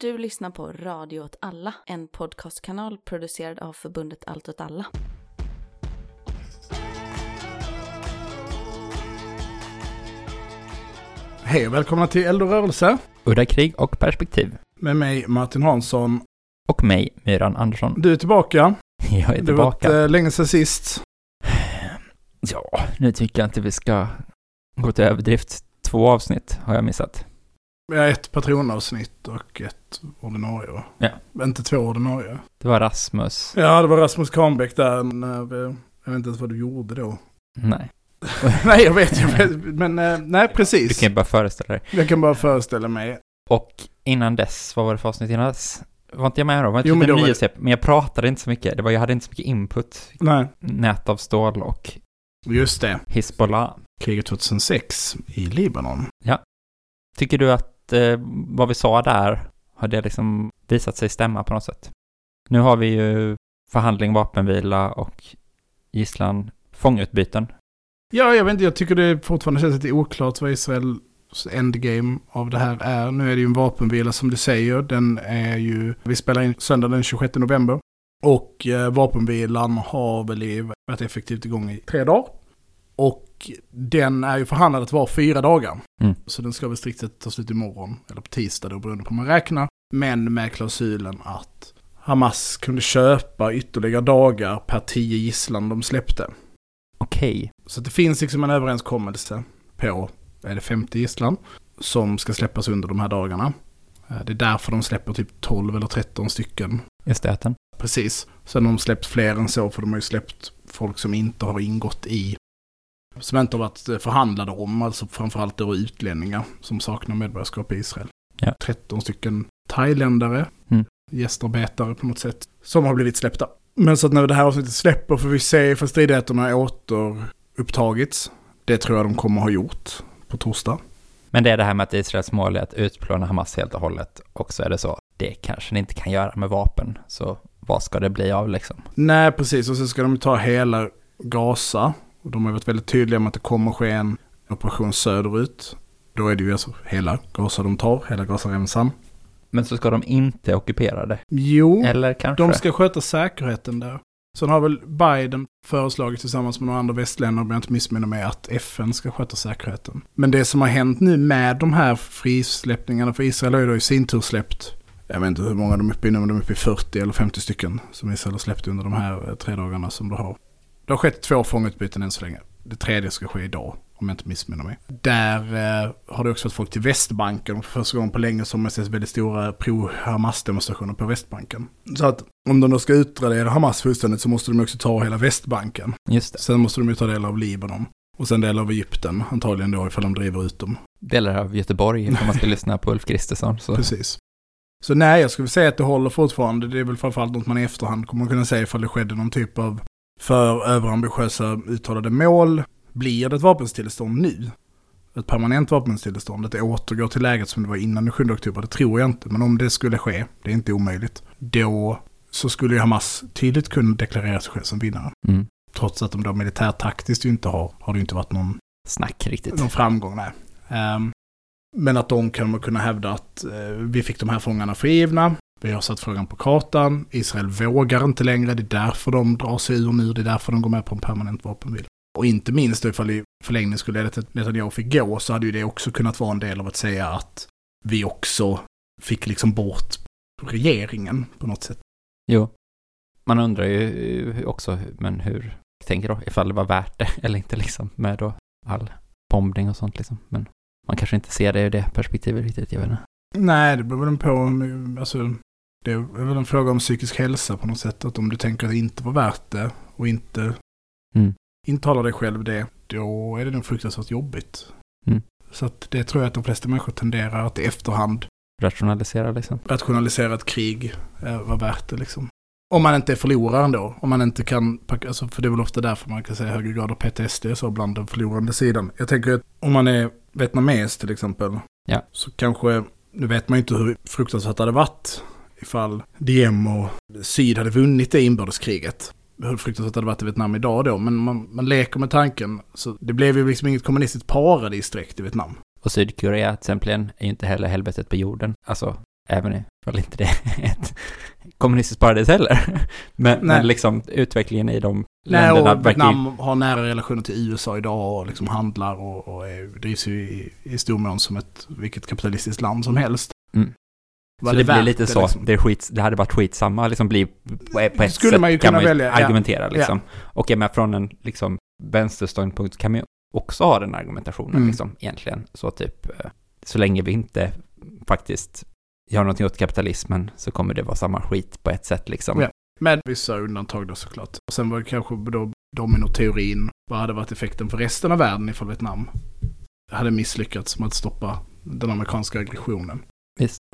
Du lyssnar på Radio åt alla, en podcastkanal producerad av förbundet Allt åt alla. Hej och välkomna till Eld och rörelse Udda krig och perspektiv. med mig Martin Hansson. Och mig, Myran Andersson. Du är tillbaka. Jag är Det har varit tillbaka. eh, länge sedan sist. Ja, nu tycker jag inte vi ska gå till överdrift. Två avsnitt har jag missat. Vi har ett patronavsnitt och ett ordinarie. Ja. Inte två ordinarie. Det var Rasmus. Ja, det var Rasmus Kahnbäck där när, eh, jag vet inte ens vad du gjorde då. Nej, nej, jag vet, jag vet. Men eh, nej, du precis. kan ju bara föreställa dig. Jag kan bara föreställa mig. Och innan dess, vad var det för avsnitt innan dess? Var inte jag med då? Var inte Jo, men då var- men jag pratade inte så mycket. Det var, jag hade inte så mycket input. Nej, Nät av stål och just det. Hizbollah. Kriget 2006 i Libanon. Tycker du att eh, vad vi sa där, har det liksom visat sig stämma på något sätt? Nu har vi ju förhandling, vapenvila och gisslan fångutbyten. Ja, jag vet inte, jag tycker det fortfarande känns lite oklart vad Israels endgame av det här är. Nu är det ju en vapenvila som du säger. Den är ju, vi spelar in söndag den 26 november. Och eh, vapenvilan har väl varit effektivt igång i tre dagar. Och den är ju förhandlad att vara fyra dagar. Mm. Så den ska väl strikt sett ta slut imorgon, eller på tisdag då, beroende på hur man räknar. Men med klausulen att Hamas kunde köpa ytterligare dagar per tio gisslan de släppte. Okej. Så att det finns liksom en överenskommelse på, är det 50 gisslan, som ska släppas under de här dagarna. Eh, Det är därför de släpper typ 12 eller 13 stycken. I stöten. Precis. Sen har de släppt fler än så, för de har ju släppt folk som inte har ingått i, som inte har varit eh, förhandlade om, alltså framförallt då utlänningar som saknar medborgarskap i Israel. Ja. 13 stycken thailändare, Mm. gästarbetare på något sätt, som har blivit släppta. Men så att när det här avsnittet släpper får vi se ifall stridigheterna återupptagits. Det tror jag de kommer ha gjort på torsdag. Men det är det här med att Israels mål är att utplåna Hamas helt och hållet. Och så är det så, det kanske ni inte kan göra med vapen. Så vad ska det bli av liksom? Nej, precis. Och så ska de ta hela Gaza. Och de har varit väldigt tydliga med att det kommer ske en operation söderut. Då är det ju alltså hela Gaza de tar, hela Gazaremsan. Men så ska de inte ockupera det. Jo, Eller kanske? de ska sköta säkerheten där. Sen har väl Biden föreslagit tillsammans med några andra västländer, om jag inte missminner mig, att FN ska sköta säkerheten. Men det som har hänt nu med de här frisläppningarna, för Israel har ju då i sin tur släppt, jag vet inte hur många de är uppe i nu, men de är uppe i 40 eller 50 stycken som Israel har släppt under de här eh, tre dagarna som det har. Det har skett två fångutbyten än så länge. Det tredje ska ske idag, om jag inte missminner mig. Där eh, har det också varit folk till Västbanken. För första gången på länge som man ser väldigt stora pro-Hamas-demonstrationer på Västbanken. Så att om de då ska utradera Hamas fullständigt så måste de också ta hela Västbanken. Just det. Sen måste de ju ta del av Libanon. Och sen del av Egypten, antagligen då ifall de driver ut dem. Delar av Göteborg, om man ska lyssna på Ulf Kristersson. Så. Precis. Så nej, jag skulle säga att det håller fortfarande. Det är väl framförallt något man i efterhand kommer kunna säga ifall det skedde någon typ av för överambitiösa uttalade mål. Blir det ett vapenstillestånd nu? Ett permanent vapenstillestånd? Att det återgår till läget som det var innan den 7 oktober? Det tror jag inte. Men om det skulle ske, det är inte omöjligt. Då så skulle ju Hamas tydligt kunna deklarera sig själv som vinnare. Mm. Trots att de då militärtaktiskt inte har, har det inte varit någon Snack riktigt. någon framgång, nej. Ehm, men att de kan kunna hävda att eh, vi fick de här fångarna frigivna. Vi har satt frågan på kartan. Israel vågar inte längre. Det är därför de drar sig ur nu. Det är därför de går med på en permanent vapenvila. Och inte minst då ifall i förlängningen skulle leda till att Netanyahu fick gå så hade ju det också kunnat vara en del av att säga att vi också fick liksom bort regeringen på något sätt. Jo. Man undrar ju också, men hur tänker då, ifall det var värt det eller inte liksom, med då all bombning och sånt liksom. Men man kanske inte ser det ur det perspektivet riktigt, jag vet inte. Nej, det beror väl på, alltså, det är väl en fråga om psykisk hälsa på något sätt. Att om du tänker att det inte var värt det och inte Mm. intalar dig själv det, då är det nog fruktansvärt jobbigt. Mm. Så att det tror jag att de flesta människor tenderar att i efterhand Rationalisera liksom. rationalisera ett krig eh, var värt det liksom. Om man inte är förloraren då. Om man inte kan, packa- alltså, för det är väl ofta därför man kan säga högre grad av PTSD så bland den förlorande sidan. Jag tänker att om man är vietnames till exempel. Ja. Så kanske, nu vet man ju inte hur fruktansvärt det hade varit ifall Diem och Syd hade vunnit det inbördeskriget. Hur fruktansvärt det hade varit i Vietnam idag då. Men man, man leker med tanken. Så det blev ju liksom inget kommunistiskt paradis direkt i Vietnam. Och Sydkorea till exempel är ju inte heller helvetet på jorden. Alltså, även i väl inte det är ett kommunistiskt paradis heller. Men, men liksom utvecklingen i de Nej, länderna och verkar Vietnam har nära relationer till USA idag och liksom handlar och, och är, drivs ju i, i stor mån som ett vilket kapitalistiskt land som helst. Mm. Så det, blir värt lite så, liksom? det, är skit, det hade varit skitsamma, liksom bli på ett Skulle sätt man ju kan kunna man ju välja, ja. argumentera liksom. Och är med från en liksom vänsterståndpunkt kan man ju också ha den argumentationen Mm. liksom egentligen. Så typ, eh, så länge vi inte faktiskt gör någonting åt kapitalismen så kommer det vara samma skit på ett sätt liksom. Ja. Med vissa undantag då såklart. Och sen var det kanske då dominoteorin. Vad hade varit effekten för resten av världen ifall Vietnam hade misslyckats med att stoppa den amerikanska aggressionen?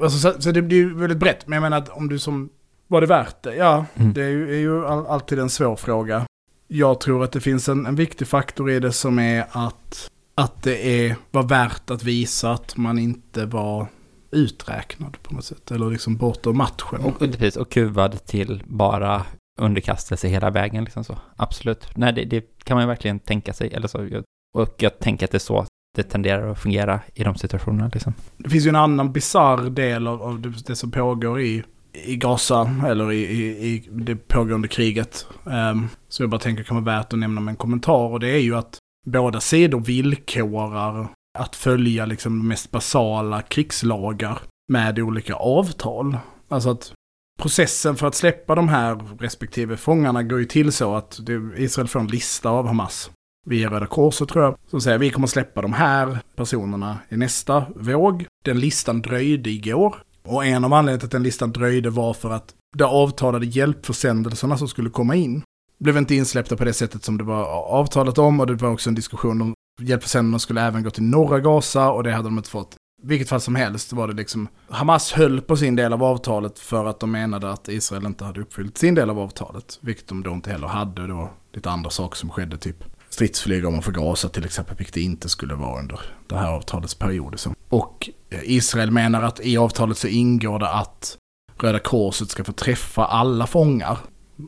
Alltså, så, så det blir ju väldigt brett. Men jag menar att om du som... Var det värt det? Ja, Mm. det är ju, är ju all, alltid en svår fråga. Jag tror att det finns en, en viktig faktor i det som är att, att det är, var värt att visa att man inte var uträknad på något sätt. Eller liksom bortom matchen. Och, precis, och kuvad till bara underkastelse hela vägen liksom så. Absolut. Nej, det, det kan man ju verkligen tänka sig. Eller så, och jag tänker att det är så det tenderar att fungera i de situationerna liksom. Det finns ju en annan bizarr del av, av det, det som pågår i, i Gaza, eller i, i, i det pågående kriget. Ehm, um, så jag bara tänker kan vara värt att nämna med en kommentar. Och det är ju att båda sidor villkorar att följa liksom de mest basala krigslagar med olika avtal. Alltså att processen för att släppa de här respektive fångarna går ju till så att Israel får en lista av Hamas via Röda Korset tror jag, som säger vi kommer släppa de här personerna i nästa våg. Den listan dröjde igår. Och en av anledningarna till att den listan dröjde var för att de avtalade hjälpförsändelserna som skulle komma in blev inte insläppta på det sättet som det var avtalat om och det var också en diskussion om hjälpförsändelserna skulle även gå till norra Gaza och det hade de inte fått. I vilket fall som helst var det liksom, Hamas höll på sin del av avtalet för att de menade att Israel inte hade uppfyllt sin del av avtalet. Vilket de då inte heller hade. Det var lite andra saker som skedde, typ stridsflyg om man får Gaza till exempel, vilket det inte skulle vara under det här avtalets period. och Så. Och eh, Israel menar att i avtalet så ingår det att Röda Korset ska få träffa alla fångar,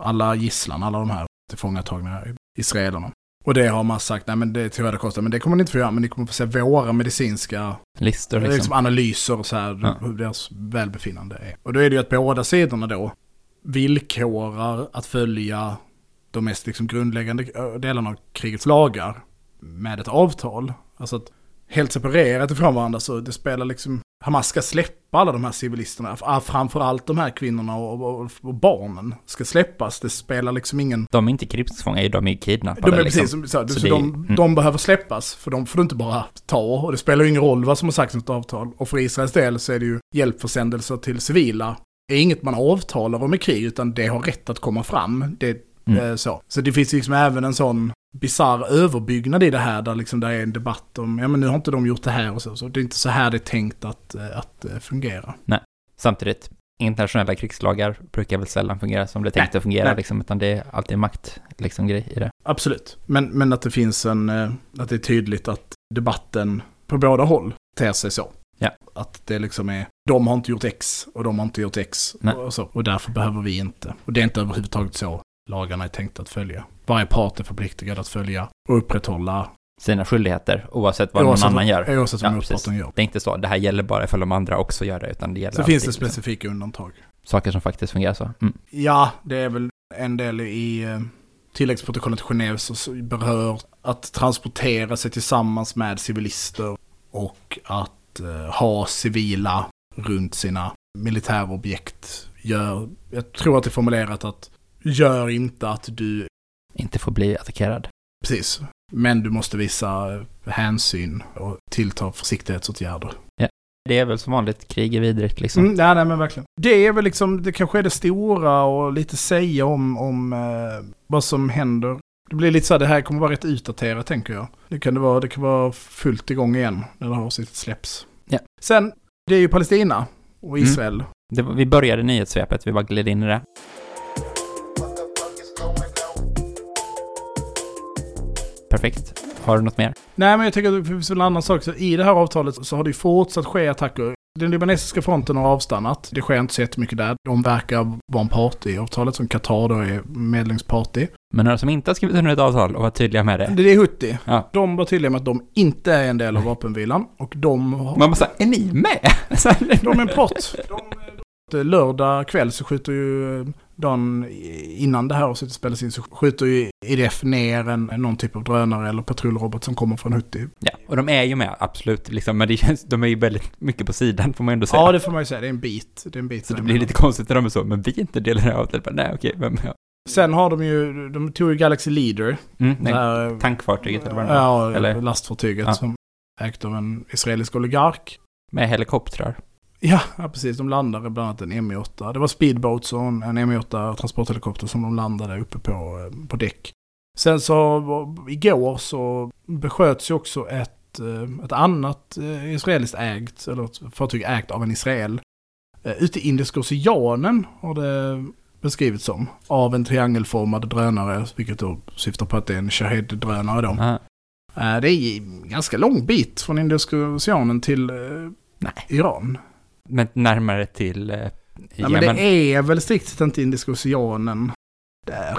alla gisslan, alla de här tillfångatagna israelerna. Och det har man sagt, nej men det är till Röda Korset, men det kommer ni inte få göra, men ni kommer få se våra medicinska Listor liksom. liksom. analyser och så här, Ja. hur deras välbefinnande är. Och då är det ju att båda sidorna då villkorar att följa de mest liksom grundläggande delarna av krigets lagar med ett avtal. Alltså att helt separerat ifrån varandra så det spelar liksom, Hamas ska släppa alla de här civilisterna, ah, framförallt de här kvinnorna och, och, och barnen ska släppas. Det spelar liksom ingen De är inte krigsfångar, de är kidnappade. de är liksom. precis som så, Så så det- de, mm. de behöver släppas, för de får du inte bara ta. Och det spelar ju ingen roll vad som har sagts i ett avtal. Och för Israels del så är det ju hjälpförsändelser till civila. Det är inget man avtalar om i krig, utan det har rätt att komma fram. Det Mm. är så. Så det finns liksom även en sån bizarr överbyggnad i det här, där liksom det är en debatt om, ja men nu har inte de gjort det här och så. Så det är inte så här det är tänkt att, eh, att eh, fungera. Samtidigt, internationella krigslagar brukar väl sällan fungera som det är tänkt Nej, att fungera, nej. liksom, utan det är alltid makt, liksom, grej i det. Absolut. Men, men att det finns en, eh, att det är tydligt att debatten på båda håll ter sig så. Ja. Att det liksom är, de har inte gjort X och de har inte gjort X. Nej. Och, så, och därför behöver vi inte. Och det är inte överhuvudtaget så lagarna är tänkta att följa. Varje part är förpliktigad att följa och upprätthålla. Sina skyldigheter, oavsett vad någon annan gör. Oavsett vad Ja, motparten gör. Det är inte så, det här gäller bara ifall de andra också gör det, utan det gäller Så finns det liksom, specifika undantag. saker som faktiskt fungerar så. Mm. Ja, det är väl en del i eh, tilläggsprotokollet till Genève som berör att transportera sig tillsammans med civilister och att eh, ha civila runt sina militärobjekt. Gör, jag tror att det är formulerat att gör inte att du, Inte får bli attackerad. precis, men du måste visa hänsyn och tillta försiktighetsåtgärder. Det är väl som vanligt, krig är vidrigt liksom. Mm, ja, nej, men verkligen. Det är väl liksom, det kanske är det stora och lite säga om, om eh, vad som händer. Det blir lite så här, det här kommer vara rätt utdaterat tänker jag. Det kan det vara, det kan vara fullt igång igen när det här avsnittet släpps. Ja. Sen, det är ju Palestina och Mm. Israel. Det, var- vi började nyhetssvepet, vi bara gled in i det. Perfekt. Har du något mer? Nej, men jag tänker att det finns en annan sak. Så I det här avtalet så har det ju fortsatt ske attacker. Den libanesiska fronten har avstannat. Det sker inte så jättemycket där. De verkar vara en part i avtalet som Qatar då är medlingspart i. Men några som inte har skrivit under ett avtal och varit tydliga med det. Det är Houthi. Ja. De var tydliga med att de inte är en del av vapenvilan. Och de har... Man bara såhär, är ni med? De är en part. De, Lördag kväll så skjuter ju dagen innan det här avsnittet spelas in så skjuter ju IDF ner en, någon typ av drönare eller patrullrobot som kommer från Houthi. Ja, och de är ju med, absolut, liksom, men det känns, de är ju väldigt mycket på sidan, får man ändå säga. Ja, det får man ju säga. Det är en bit. Det är en bit så det blir lite konstigt när de är så, men vi är inte delar av det. Nej, okej, vem ja. Sen har de ju, de tog ju Galaxy Leader. Mm, nej, där, tankfartyget eller vad det Ja, eller? lastfartyget Ja. som ägt av en israelisk oligark. Med helikoptrar. Ja, ja, precis. De landade bland annat en M8. Det var speedboats och en en M8 transporthelikopter som de landade uppe på, eh, på däck. Sen så var- igår så besköts ju också ett, eh, ett annat eh, israeliskt ägt, eller ett fartyg ägt av en Israel. Eh, Ute i Indiska oceanen har det beskrivits som. Av en triangelformad drönare, vilket då syftar på att det är en Shahed-drönare då. Eh, Det är en ganska lång bit från Indiska oceanen till eh, Nej. Iran. Men närmare till eh, Ja, men det är väl strikt sett inte Indiska oceanen där.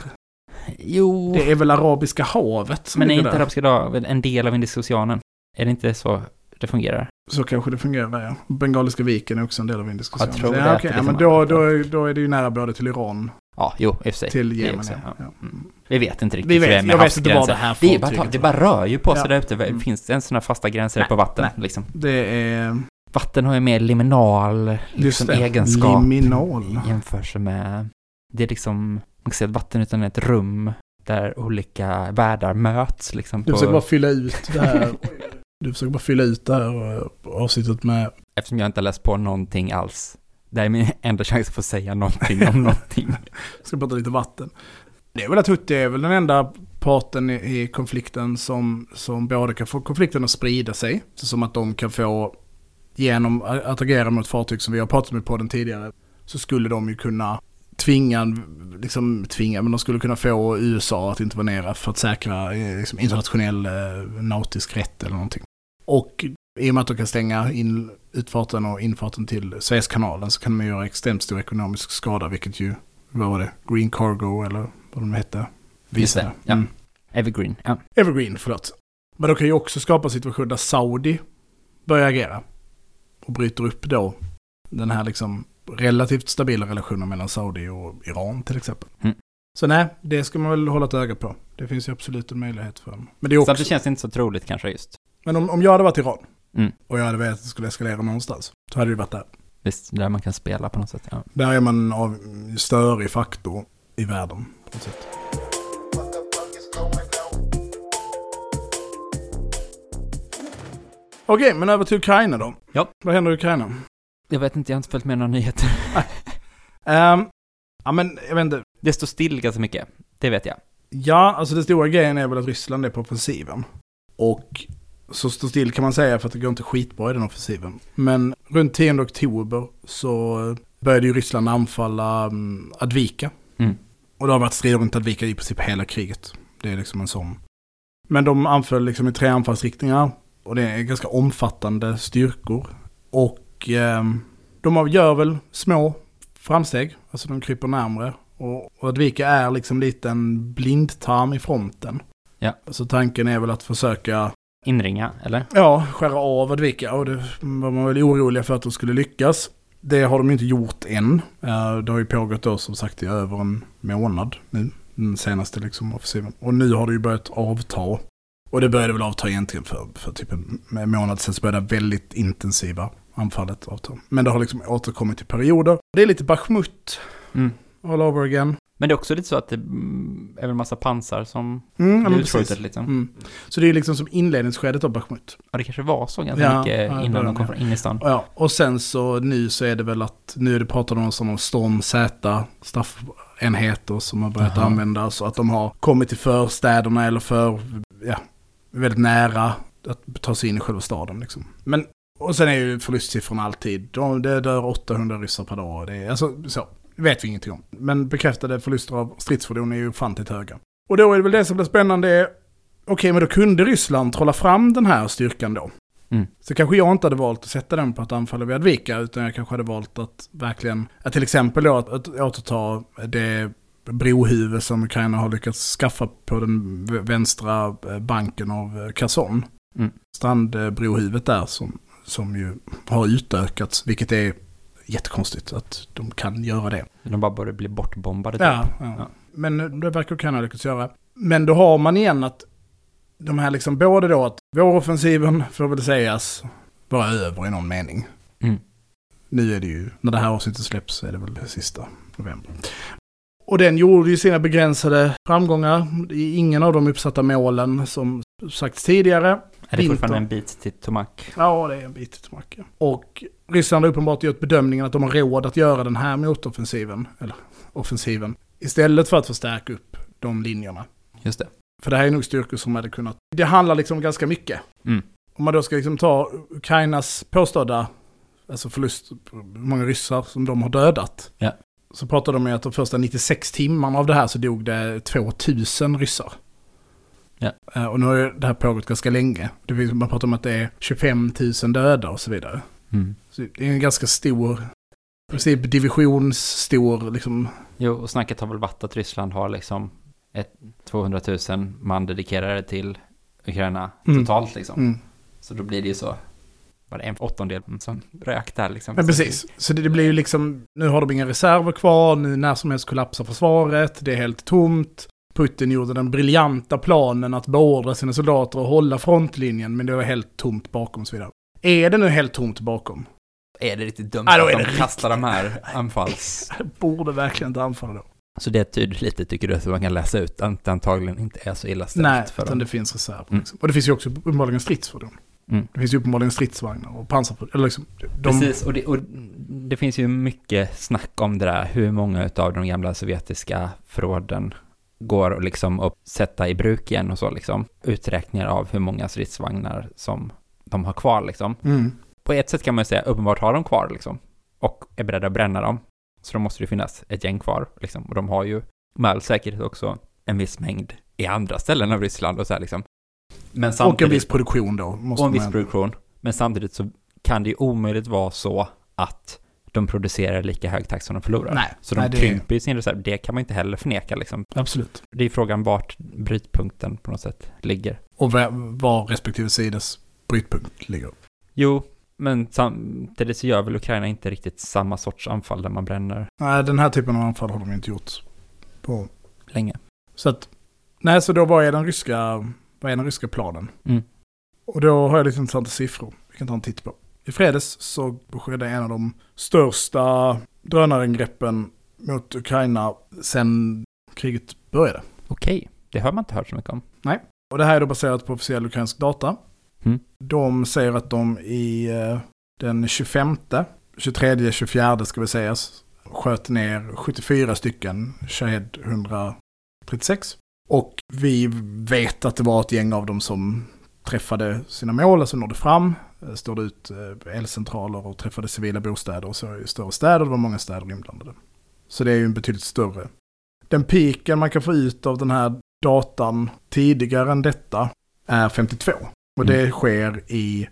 Jo, Det är väl Arabiska havet som men är inte där. Arabiska havet en del av Indiska oceanen? Är det inte så det fungerar? Så kanske det fungerar, ja. Bengaliska viken är också en del av Indiska Jag oceanen. tror Så, det, ja, att okej, det ja, men då, då, är- då är det ju nära både till Iran, Ja, jo, i och för sig. till Det Jemen. Ja. ja. Ja. Mm. Vi vet inte riktigt Vi det vet, jag vet inte vad det här det, är bara, det bara rör ju på sig Ja. där ute. Mm. Finns det en sådana fasta gränser Nej, på vatten? nej. Liksom? Det är... Vatten har ju mer liminal liksom, egenskap Liminal. i jämförelse med... Det är liksom, man kan säga att vatten utan ett rum där olika världar möts liksom. Du försöker bara fylla ut det här. Du försöker bara fylla ut det här eh, avsnittet med... Eftersom jag inte har läst på någonting alls. Det är min enda chans att få säga någonting om någonting. Ska prata lite vatten. Det är väl att Houthi är väl den enda parten i, konflikten som, som både kan få konflikten att sprida sig. Så som att de kan få, genom att agera mot fartyg som vi har pratat med på den tidigare, så skulle de ju kunna tvinga, liksom tvinga, men de skulle kunna få USA att intervenera för att säkra eh, liksom, internationell eh, nautisk rätt eller någonting. Och i och med att de kan stänga in utfarten och infarten till Suezkanalen så kan de göra extremt stor ekonomisk skada, vilket ju, vad var det, Green Cargo eller vad de hette, Just det, visade. ja. Mm. Evergreen, ja. Evergreen, förlåt. Men de kan ju också skapa situationer där Saudi börjar agera. Och bryter upp då den här liksom relativt stabila relationen mellan Saudi och Iran till exempel. Mm. Så nej, det ska man väl hålla ett öga på. Det finns ju absolut en möjlighet för dem. Men, det är också, känns det inte så troligt kanske just. men om, om jag hade varit Iran Mm. och jag hade vetat att det skulle eskalera någonstans, så hade det varit där. Visst, där man kan spela på något sätt. Ja. Där är man av störig faktor i världen. På något sätt. Okej, men över till Ukraina då. Ja. Vad händer i Ukraina? Jag vet inte, jag har inte följt med några nyheter. Ehm, ja, men jag vet inte. Det står still ganska mycket. Det vet jag. Ja, alltså den stora grejen är väl att Ryssland är på offensiven. Och så står still kan man säga för att det går inte skitbra i den offensiven. Men runt 10 oktober så började ju Ryssland anfalla um, Advika. Mm. Och det har varit strider runt Advika i princip hela kriget. Det är liksom en sån. Men de anföll liksom i tre anfallsriktningar. Och det är ganska omfattande styrkor. Och ehm, de gör väl små framsteg. Alltså de kryper närmre. Och, Advika är liksom lite en blindtarm i fronten. Ja. Så tanken är väl att försöka Inringa, eller? Ja, skära av Advika och det var man väl oroliga för att de skulle lyckas. Det har de inte gjort än. Eh, Det har ju pågått då som sagt i över en månad nu. Den senaste liksom offensiven. Och nu har det ju börjat avta. Och det började väl avta egentligen för, för typ en en månad sedan så började det väldigt intensiva anfallet avta. Men det har liksom återkommit i perioder. Det är lite Bachmut Mm. all over again. Men det är också lite så att det är väl massa pansar som Mm, blir utskjutet liksom. Mm. Så det är liksom som inledningsskedet av Bachmut. Ja, det kanske var så ganska Ja, mycket ja, innan de kom ja. in i stan. Ja, och sen så nu så är det väl att nu är det pratar de om om Storm Z, strafenheter som har börjat Aha. användas och att de har kommit till förstäderna eller för, ja, väldigt nära att ta sig in i själva staden liksom. Men, och sen är ju förlustsiffrorna alltid, de, det dör 800 ryssar per dag. Det är, alltså så, vet vi ingenting om. Men bekräftade förluster av stridsfordon är ju ofantligt höga. Och då är det väl det som blir spännande, okej men då kunde Ryssland trolla fram den här styrkan då. Mm. Så kanske jag inte hade valt att sätta den på att anfalla vid Advika, utan jag kanske hade valt att verkligen, att till exempel då att, att återta det brohuvud som Ukraina har lyckats skaffa på den vänstra eh, banken av eh, Kherson. Mm. Strandbrohuvudet där som, som ju har utökats, vilket är jättekonstigt att de kan göra det. De bara borde bli bortbombade typ. Ja, ja. Ja. men det verkar Ukraina ha lyckats göra. Men då har man igen att de här liksom både då att våroffensiven, får väl sägas, var över i någon mening. Mm. Nu är det ju, när det här avsnittet släpps är det väl det sista november. Och den gjorde ju sina begränsade framgångar. Är ingen av de uppsatta målen som sagts tidigare. Är det Vinter. fortfarande en bit till Tomak? Ja, det är en bit till Macke. Och Ryssland har uppenbart gjort bedömningen att de har råd att göra den här motoffensiven, eller offensiven, istället för att förstärka upp de linjerna. Just det. För det här är nog styrkor som hade kunnat... Det handlar liksom ganska mycket. Mm. Om man då ska liksom ta Ukrainas påstådda, alltså förlust, hur många ryssar som de har dödat. Ja. Så pratar de om att de första 96 timmarna av det här så dog det 2000 ryssar. Ja. Eh, Och nu har ju det här pågått ganska länge. Man pratar om att det är 25 000 döda och så vidare. Mm. Så det är en ganska stor, i princip divisionsstor liksom. Jo, och snacket har väl varit att Ryssland har liksom ett 200 000 man dedikerade till Ukraina Mm. totalt liksom. Mm. Så då blir det ju så, bara en åttondel som rök där liksom. Men precis, så det, det blir ju liksom, nu har de inga reserver kvar, nu när som helst kollapsar försvaret, det är helt tomt. Putin gjorde den briljanta planen att beordra sina soldater att hålla frontlinjen, men det var helt tomt bakom och så vidare. Är det nu helt tomt bakom? Är det riktigt dumt då att de det kastar de här anfalls... Borde verkligen inte anfalla då. Så det tyder lite, tycker du, att man kan läsa ut att det antagligen inte är så illa ställt Nej, för utan dem? det finns reserver. Mm. Liksom. Och det finns ju också uppenbarligen stridsfordon. Mm. Det finns ju uppenbarligen stridsvagnar och pansarfordon. Eller liksom, de, Precis, och det, och det finns ju mycket snack om det där, hur många av de gamla sovjetiska förråden går att liksom upp, sätta i bruk igen och så liksom. Uträkningar av hur många stridsvagnar som de har kvar liksom. Mm. På ett sätt kan man ju säga, uppenbart har de kvar liksom. Och är beredda att bränna dem. Så då måste det finnas ett gäng kvar liksom. Och de har ju med all säkerhet också en viss mängd i andra ställen av Ryssland och så här liksom. Men Och samtidigt, en viss produktion då. Måste och en viss man- produktion. Men samtidigt så kan det ju omöjligt vara så att de producerar lika hög takt som de förlorar. Nej, Så de nej, det- krymper ju sin reserv. Det kan man inte heller förneka liksom. Absolut. Det är frågan vart brytpunkten på något sätt ligger. Och var, var respektive sidas brytpunkt ligger. Jo, men samtidigt så gör väl Ukraina inte riktigt samma sorts anfall där man bränner Nej, den här typen av anfall har de inte gjort på. länge. Så att, nej, så då vad är den ryska, är den ryska planen? Mm. Och då har jag lite intressanta siffror vi kan ta en titt på. I fredags så skedde en av de största drönarangreppen mot Ukraina sedan kriget började. Okej, det har man inte hört så mycket om. Och det här är då baserat på officiell ukrainsk data. Mm. De säger att de i eh, den 25, 23, 24 ska vi säga, sköt ner 74 stycken Shahed 136. Och vi vet att det var ett gäng av dem som träffade sina mål, alltså nådde fram, eh, stod ut eh, elcentraler och träffade civila bostäder och så i större städer. Det var många städer inblandade. Så det är ju en betydligt större. Den piken man kan få ut av den här datan tidigare än detta är 52. Och det sker i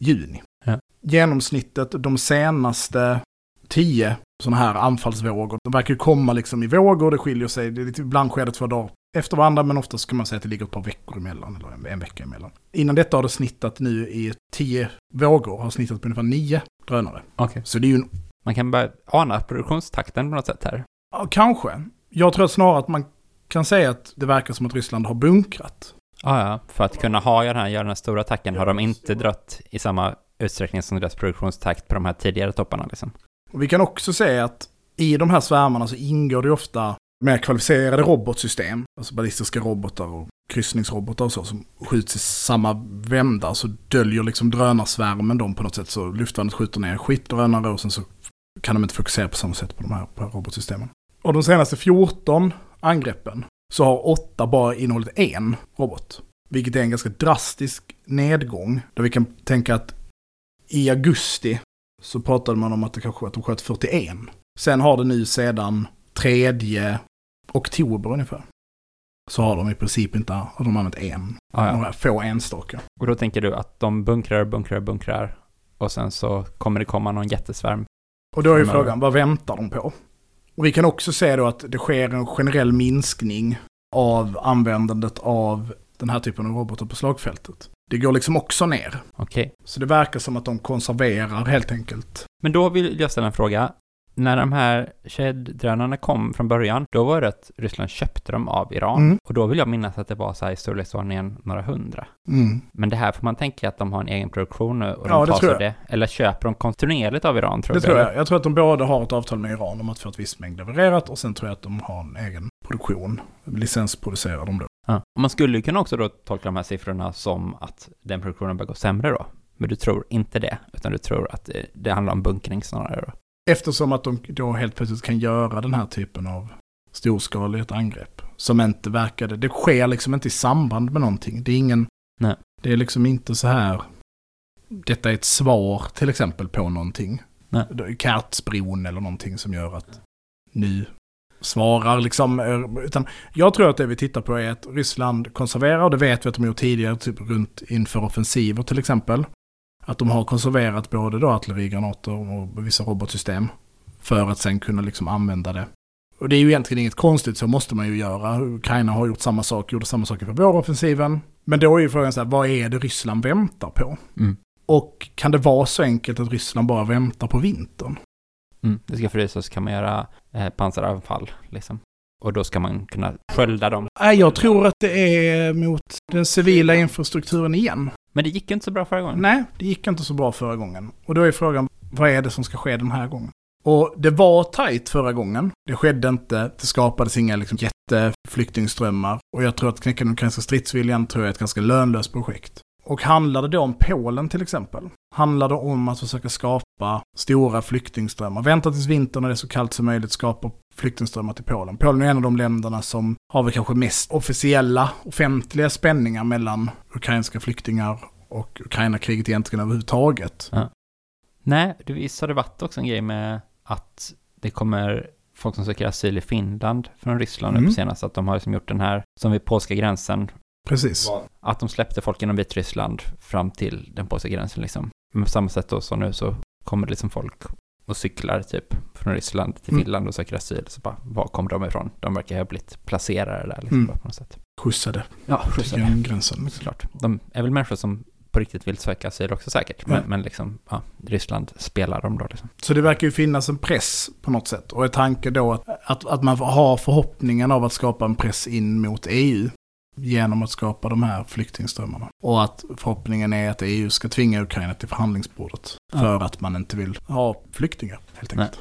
juni. Ja. Genomsnittet de senaste 10 sådana här anfallsvågor, de verkar ju komma liksom i vågor, det skiljer sig, det ibland sker det två dagar efter varandra, men oftast kan man säga att det ligger ett par veckor emellan, eller en, en vecka emellan. Innan detta har det snittat nu i 10 vågor, har snittat på ungefär 9 drönare. Okej. Så det är ju en Man kan bara ana produktionstakten på något sätt här. Ja, kanske. Jag tror snarare att man kan säga att det verkar som att Ryssland har bunkrat. Ja, ja. För att kunna ha den här, göra den här stora attacken har de inte dratt i samma utsträckning som deras produktionstakt på de här tidigare topparna liksom. Och vi kan också säga att i de här svärmarna så ingår det ofta mer kvalificerade robotsystem, alltså ballistiska robotar och kryssningsrobotar och så, som skjuts i samma vända, så döljer liksom drönarsvärmen dem på något sätt, så luftvärnet skjuter ner skitdrönare och sen så kan de inte fokusera på samma sätt på de här, på robotsystemen. Och de senaste 14 angreppen så har åtta bara innehållit en robot. Vilket är en ganska drastisk nedgång. Där vi kan tänka att i augusti så pratade man om att, det kanske, att de sköt 41. Sen har det nu sedan 3 oktober ungefär. Så har de i princip inte har de använt en. Ja, ja. Några få enstaka. Och då tänker du att de bunkrar, bunkrar, bunkrar och sen så kommer det komma någon jättesvärm. Och då är ju frågan, vad väntar de på? Och vi kan också se då att det sker en generell minskning av användandet av den här typen av robotar på slagfältet. Det går liksom också ner. Okej. Så det verkar som att de konserverar helt enkelt. Men då vill jag ställa en fråga. När de här Shed-drönarna kom från början, då var det att Ryssland köpte dem av Iran. Mm. Och då vill jag minnas att det var så här i storleksordningen några hundra. Mm. Men det här får man tänka att de har en egen produktion nu och de Ja, det tar tror sig det. Eller köper de kontinuerligt av Iran, tror Det du? tror eller? jag. Jag tror att de båda har ett avtal med Iran om att få ett visst mängd levererat och sen tror jag att de har en egen produktion. Licensproducerar de då. Ja. Man skulle ju kunna också då tolka de här siffrorna som att den produktionen börjar gå sämre då. Men du tror inte det, utan du tror att det, det handlar om bunkring snarare då. Eftersom att de då helt plötsligt kan göra den här typen av storskaligt angrepp. Som inte verkade, det sker liksom inte i samband med någonting. Det är ingen, Nej. det är liksom inte så här, detta är ett svar till exempel på någonting. Nej. Kartsbron eller någonting som gör att nu svarar liksom, eh, utan jag tror att det vi tittar på är att Ryssland konserverar, och det vet vi att de gjort tidigare, typ runt inför offensiver till exempel. Att de har konserverat både då artillerigranater och vissa robotsystem. För att sen kunna liksom använda det. Och det är ju egentligen inget konstigt, så måste man ju göra. Ukraina har gjort samma sak, gjorde samma sak inför våroffensiven. Men då är ju frågan så här, vad är det Ryssland väntar på? Mm. Och kan det vara så enkelt att Ryssland bara väntar på vintern? Mm. Det ska frysas kan man göra eh, pansaravfall, liksom. Och då ska man kunna skölda dem. Nej, jag tror att det är mot den civila infrastrukturen igen. Men det gick inte så bra förra gången. Nej, det gick inte så bra förra gången. Och då är frågan, vad är det som ska ske den här gången? Och det var tajt förra gången. Det skedde inte, det skapades inga liksom, jätteflyktingströmmar. Och jag tror att knäcka den ukrainska stridsviljan tror jag är ett ganska lönlöst projekt. Och handlar det då om Polen till exempel? Handlar det om att försöka skapa stora flyktingströmmar? Vänta tills vintern när det är så kallt som möjligt, skapa flyktingströmmar till Polen. Polen är en av de länderna som har väl kanske mest officiella, offentliga spänningar mellan ukrainska flyktingar och Ukraina-kriget egentligen överhuvudtaget. Nej, det visst har det varit också en grej med att det kommer folk som söker asyl i Finland från Ryssland nu Mm. på senast, att de har liksom gjort den här, som vid polska gränsen, Precis. att de släppte folk inom Vitryssland fram till den polska gränsen liksom. Men på samma sätt då så nu så kommer det liksom folk och cyklar typ från Ryssland till Mm. Finland och söker asyl. Så bara, var kommer de ifrån? De verkar ha blivit placerade där liksom Mm. på något sätt. Skjutsade Ja, till gränsen. Såklart. De är väl människor som på riktigt vill söka asyl också säkert. Men, Ja. men liksom, ja, Ryssland spelar dem då liksom. Så det verkar ju finnas en press på något sätt. Och är tanken då att, att, att man har förhoppningen av att skapa en press in mot EU genom att skapa de här flyktingströmmarna. Och att förhoppningen är att EU ska tvinga Ukraina till förhandlingsbordet. Ja. För att man inte vill ha flyktingar, helt enkelt.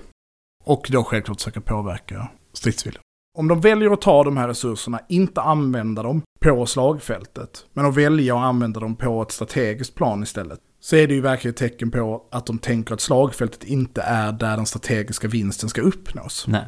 Och då självklart försöka påverka stridsviljan. Om de väljer att ta de här resurserna, inte använda dem på slagfältet, men att välja att använda dem på ett strategiskt plan istället, så är det ju verkligen ett tecken på att de tänker att slagfältet inte är där den strategiska vinsten ska uppnås. Nej,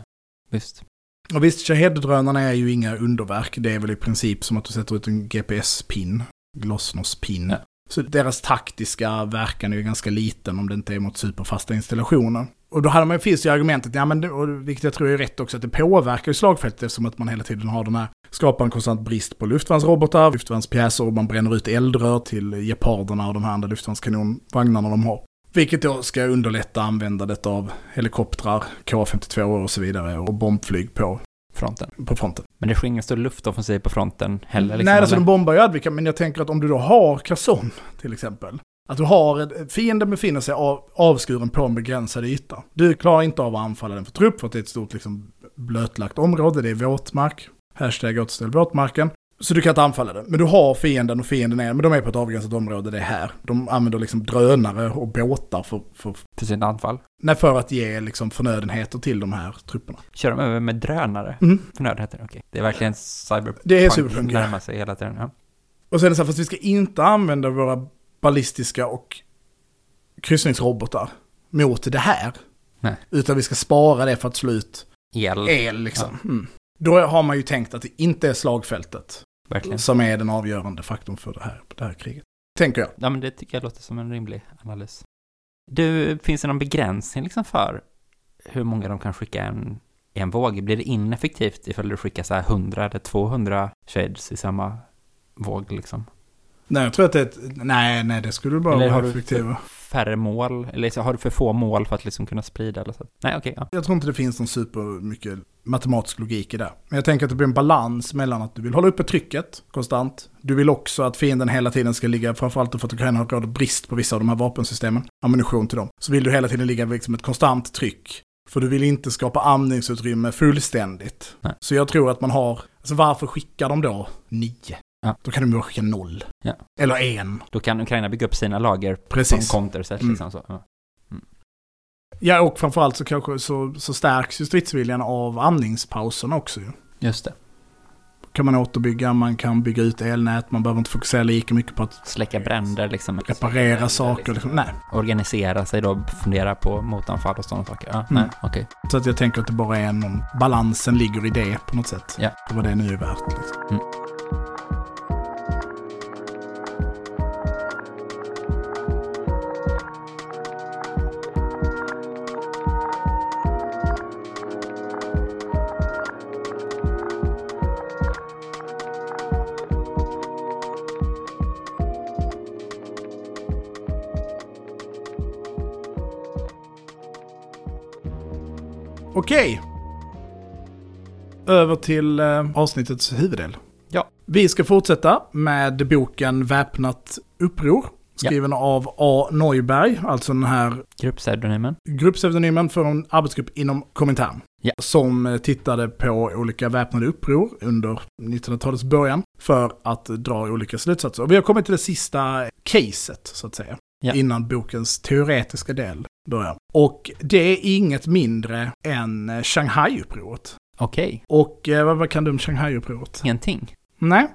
visst. Och visst, Shahed-drönarna är ju inga underverk. Det är väl i princip som att du sätter ut en GPS-pin, Glosnos-pin. Ja. Så deras taktiska verkan är ju ganska liten om det inte är mot superfasta installationer. Och då hade man, finns ju argumentet, ja men det, och vilket jag tror är rätt också, att det påverkar ju slagfältet eftersom att man hela tiden har den här, skapar en konstant brist på luftvärnsrobotar, luftvärnspjäser och man bränner ut eldrör till geparderna och de här andra luftvärnskanonvagnarna de har. Vilket då ska underlätta användandet av helikoptrar, K52 och så vidare och bombflyg på, Fronten. på fronten. Men det sker ingen stor luftoffensiv på fronten heller liksom. Nej, alltså de bombar ju Advika, men jag tänker att om du då har Kherson till exempel. Att du har, ett- fienden befinner sig av, avskuren på en begränsad yta. Du klarar inte av att anfalla den för trupp för att det är ett stort liksom, blötlagt område, det är våtmark. Hashtag återställ våtmarken. Så du kan inte anfalla den. Men du har fienden och fienden är, men de är på ett avgränsat område, det är här. De använder liksom drönare och båtar för, för, Till sitt anfall. nej, för att ge liksom förnödenheter till de här trupperna. Kör de över med drönare? Mm. Förnödenheter, okej. Det är verkligen cyberpunk. Det är superpunk, ja. närmar sig hela tiden, ja. Och sen är det så här, fast vi ska inte använda våra ballistiska och kryssningsrobotar mot det här. Nej. Utan vi ska spara det för att slå ut El, el liksom. Mm. Då har man ju tänkt att det inte är slagfältet verkligen. som är den avgörande faktorn för det här, det här kriget. Tänker jag. Ja, men det tycker jag låter som en rimlig analys. Du, finns det någon begränsning liksom för hur många de kan skicka en, i en våg? Blir det ineffektivt ifall du skickar så här 100 eller 200 shades i samma våg liksom? Nej, jag tror att det är ett, nej, nej, det skulle bara eller vara effektivare. Färre mål? Eller har du för få mål för att liksom kunna sprida? Eller så? Nej, okej. ja. Jag tror inte det finns någon supermycket matematisk logik i det. Men jag tänker att det blir en balans mellan att du vill hålla uppe trycket konstant. Du vill också att fienden hela tiden ska ligga, framförallt för att Ukraina har råd brist på vissa av de här vapensystemen, ammunition till dem. Så vill du hela tiden ligga liksom ett konstant tryck. För du vill inte skapa andningsutrymme fullständigt. Nej. Så jag tror att man har, alltså varför skickar de då nio? Ja. Då kan de bara skicka noll. Ja. Eller en. Då kan Ukraina bygga upp sina lager Precis. som counterset Mm. liksom så. Ja. Ja, och framförallt så kanske så, så stärks ju stridsviljan av andningspauserna också ju. Just det. kan man återbygga, man kan bygga ut elnät, man behöver inte fokusera lika mycket på att Släcka bränder liksom. reparera saker. Liksom. Nej. Organisera sig då, fundera på motanfall och sådana saker. Ja, Mm. nej, okej. Så att jag tänker att det bara är någon, balansen ligger i det på något sätt. Ja. Det var det nu är värt. Liksom. Okej. Över till eh, avsnittets huvuddel. Ja. Vi ska fortsätta med boken Väpnat uppror. Skriven av A. Neuberg, alltså den här Gruppseudonymen. gruppseudonymen för en arbetsgrupp inom Komintern. Ja. Som eh, tittade på olika väpnade uppror under 1900-talets början för att dra olika slutsatser. Och vi har kommit till det sista caset, så att säga. Ja. Innan bokens teoretiska del börjar. Och det är inget mindre än eh, Shanghai-upproret. Okej. Och eh, vad, vad kan du om Shanghai-upproret? Ingenting. Nej,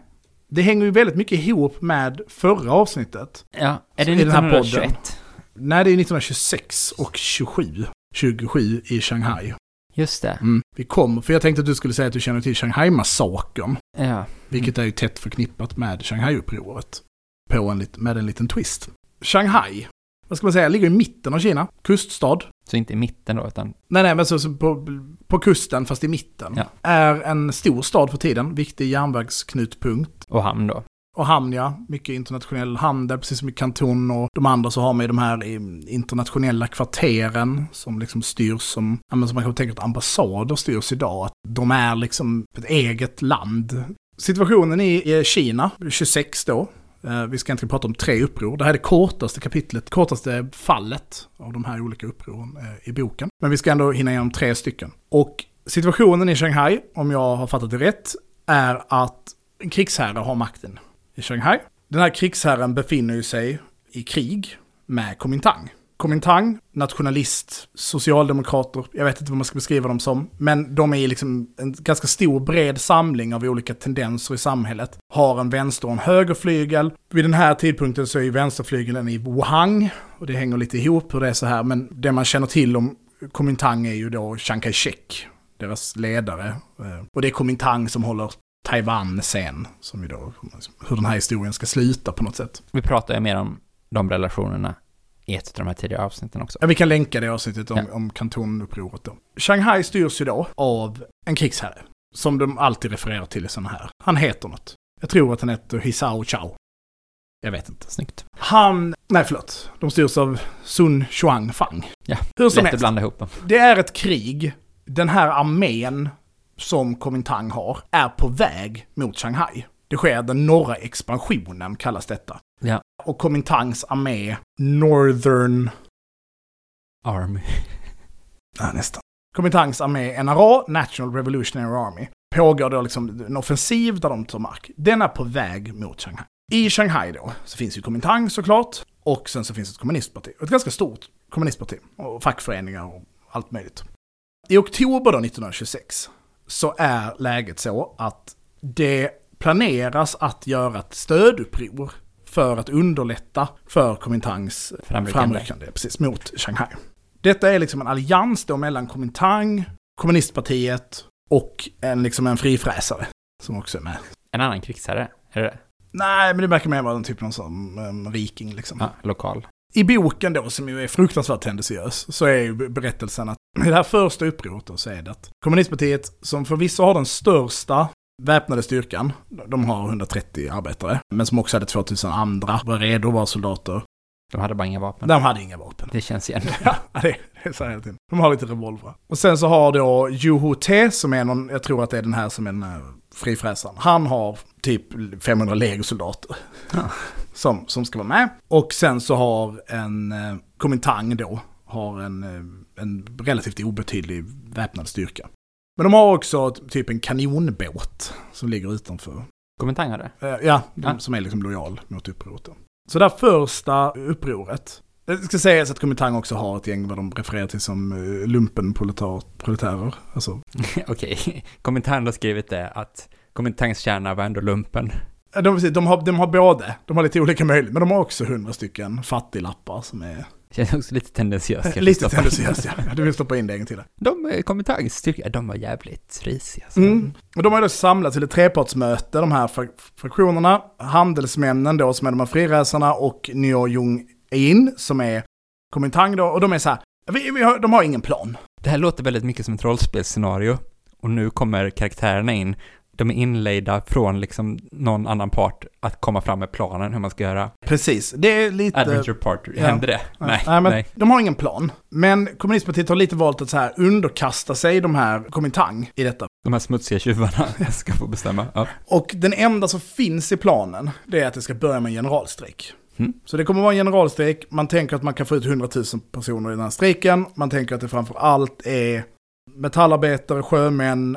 det hänger ju väldigt mycket ihop med förra avsnittet. Ja, är det i den här podden. 1921? Nej, det är 1926 och 27. 27 i Shanghai. Just det. Mm. Vi kommer, för jag tänkte att du skulle säga att du känner till Shanghai-massakern. Ja. Vilket är ju tätt förknippat med Shanghai-upproret. På en, med en liten twist. Shanghai, vad ska man säga, ligger i mitten av Kina. Kuststad. Så inte i mitten då, utan... Nej, nej, men så, så på, på kusten, fast i mitten. Ja. Är en stor stad för tiden, viktig järnvägsknutpunkt. Och hamn då. Och hamn, ja. Mycket internationell handel, precis som i Kanton och de andra så har man ju de här internationella kvarteren som liksom styrs som, ja, men som man kan tänka att ambassader styrs idag. Att de är liksom ett eget land. Situationen i Kina, 26 då. Eh, vi ska inte prata om tre uppror. Det här är det kortaste kapitlet, kortaste fallet av de här olika upproren eh, i boken. Men vi ska ändå hinna igenom tre stycken. Och situationen i Shanghai, om jag har fattat det rätt, är att en krigsherre har makten i Shanghai. Den här krigsherren befinner ju sig i krig med Kuomintang. Kuomintang, nationalist, socialdemokrater, jag vet inte vad man ska beskriva dem som, men de är liksom en ganska stor bred samling av olika tendenser i samhället. Har en vänster och en högerflygel. Vid den här tidpunkten så är ju vänsterflygeln i Wuhan, och det hänger lite ihop hur det är så här, men det man känner till om Kuomintang är ju då Chiang Kai-shek, deras ledare. Eh, och det är Kuomintang som håller Taiwan sen, som ju då, hur den här historien ska sluta på något sätt. Vi pratar ju mer om de relationerna i ett av de här tidigare avsnitten också. Ja, vi kan länka det avsnittet om, Ja. om kantonupproret då. Shanghai styrs ju då av en krigsherre, som de alltid refererar till i sådana här. Han heter något. Jag tror att han heter Hisao Chao. Jag vet inte. Snyggt. Han, nej förlåt, de styrs av Sun Xuang Fang. Ja, Hur som Lätt att blanda ihop dem. det är ett krig. Den här armén som Kuomintang har är på väg mot Shanghai. Det sker den norra expansionen kallas detta. Ja. Och Kuomintangs armé, Northern Army. Ja, nästan. Kuomintangs armé, NRA, National Revolutionary Army, pågår då liksom en offensiv där de tar mark. Den är på väg mot Shanghai. I Shanghai då så finns ju Kuomintang såklart, och sen så finns ett kommunistparti. Ett ganska stort kommunistparti, och fackföreningar och allt möjligt. I oktober då 1926 så är läget så att det planeras att göra ett stöduppror för att underlätta för Kuomintangs Framryckande. precis, mot Shanghai. Detta är liksom en allians då mellan Kuomintang, kommunistpartiet och en, liksom en frifräsare som också är med. En annan krigsherre, är det det? Nej, men det verkar mer vara en typ av sån um, riking liksom. Ja, lokal. I boken då, som ju är fruktansvärt tendentiös, så är ju berättelsen att i det här första upproret då så är det att kommunistpartiet, som förvisso har den största väpnade styrkan, de har 130 arbetare, men som också hade 2000 andra, var redo vara soldater. De hade bara inga vapen. De hade inga vapen. Det känns igen. Ja, det, det är så hela tiden. De har lite revolver. Och sen så har då Juho T, som är någon, jag tror att det är den här som är den här frifräsaren. Han har typ 500 legosoldater. Som, som ska vara med. Och sen så har en eh, Komintang då, har en, eh, en relativt obetydlig väpnad styrka. Men de har också typ en kanonbåt som ligger utanför. Kommentang hade det. Eh, ja, de, Ja. som är liksom lojal mot upproret. Så det här första upproret. Det ska sägas att Komintang också har ett gäng vad de refererar till som uh, lumpenproletärer. Alltså, Okej, Kommentaren har skrivit det att Kommentangs kärna var ändå lumpen. eh, de, de, har, de har både, de har lite olika möjligheter, men de har också hundra stycken fattiglappar som är Känns också lite tendensiöst. kanske, lite Stoffe. tendensiöst. Ja. Du vill stoppa in det en gång till. De eh, Kommentangs styrka, de var jävligt risiga. alltså. Mm. Och de har då samlats till ett trepartsmöte, de här frak- fraktionerna. Handelsmännen då, som är de här friräsarna, och Nyo Jung In, som är Komintang då. Och de är så här, vi, vi har, de har ingen plan. Det här låter väldigt mycket som ett rollspelsscenario. Och nu kommer karaktärerna in. De är inlejda från liksom någon annan part att komma fram med planen hur man ska göra. Precis, det är lite... Adventure Party, ja. hände det? Nej, nej, nej. men de har ingen plan. Men kommunistpartiet har lite valt att så här underkasta sig de här Komintang i detta. De här smutsiga tjuvarna ska få bestämma. Ja. Och den enda som finns i planen, det är att det ska börja med en generalstrejk. Mm. Så det kommer vara en generalstrejk, man tänker att man kan få ut 100 000 personer i den här strejken, man tänker att det framför allt är metallarbetare, sjömän,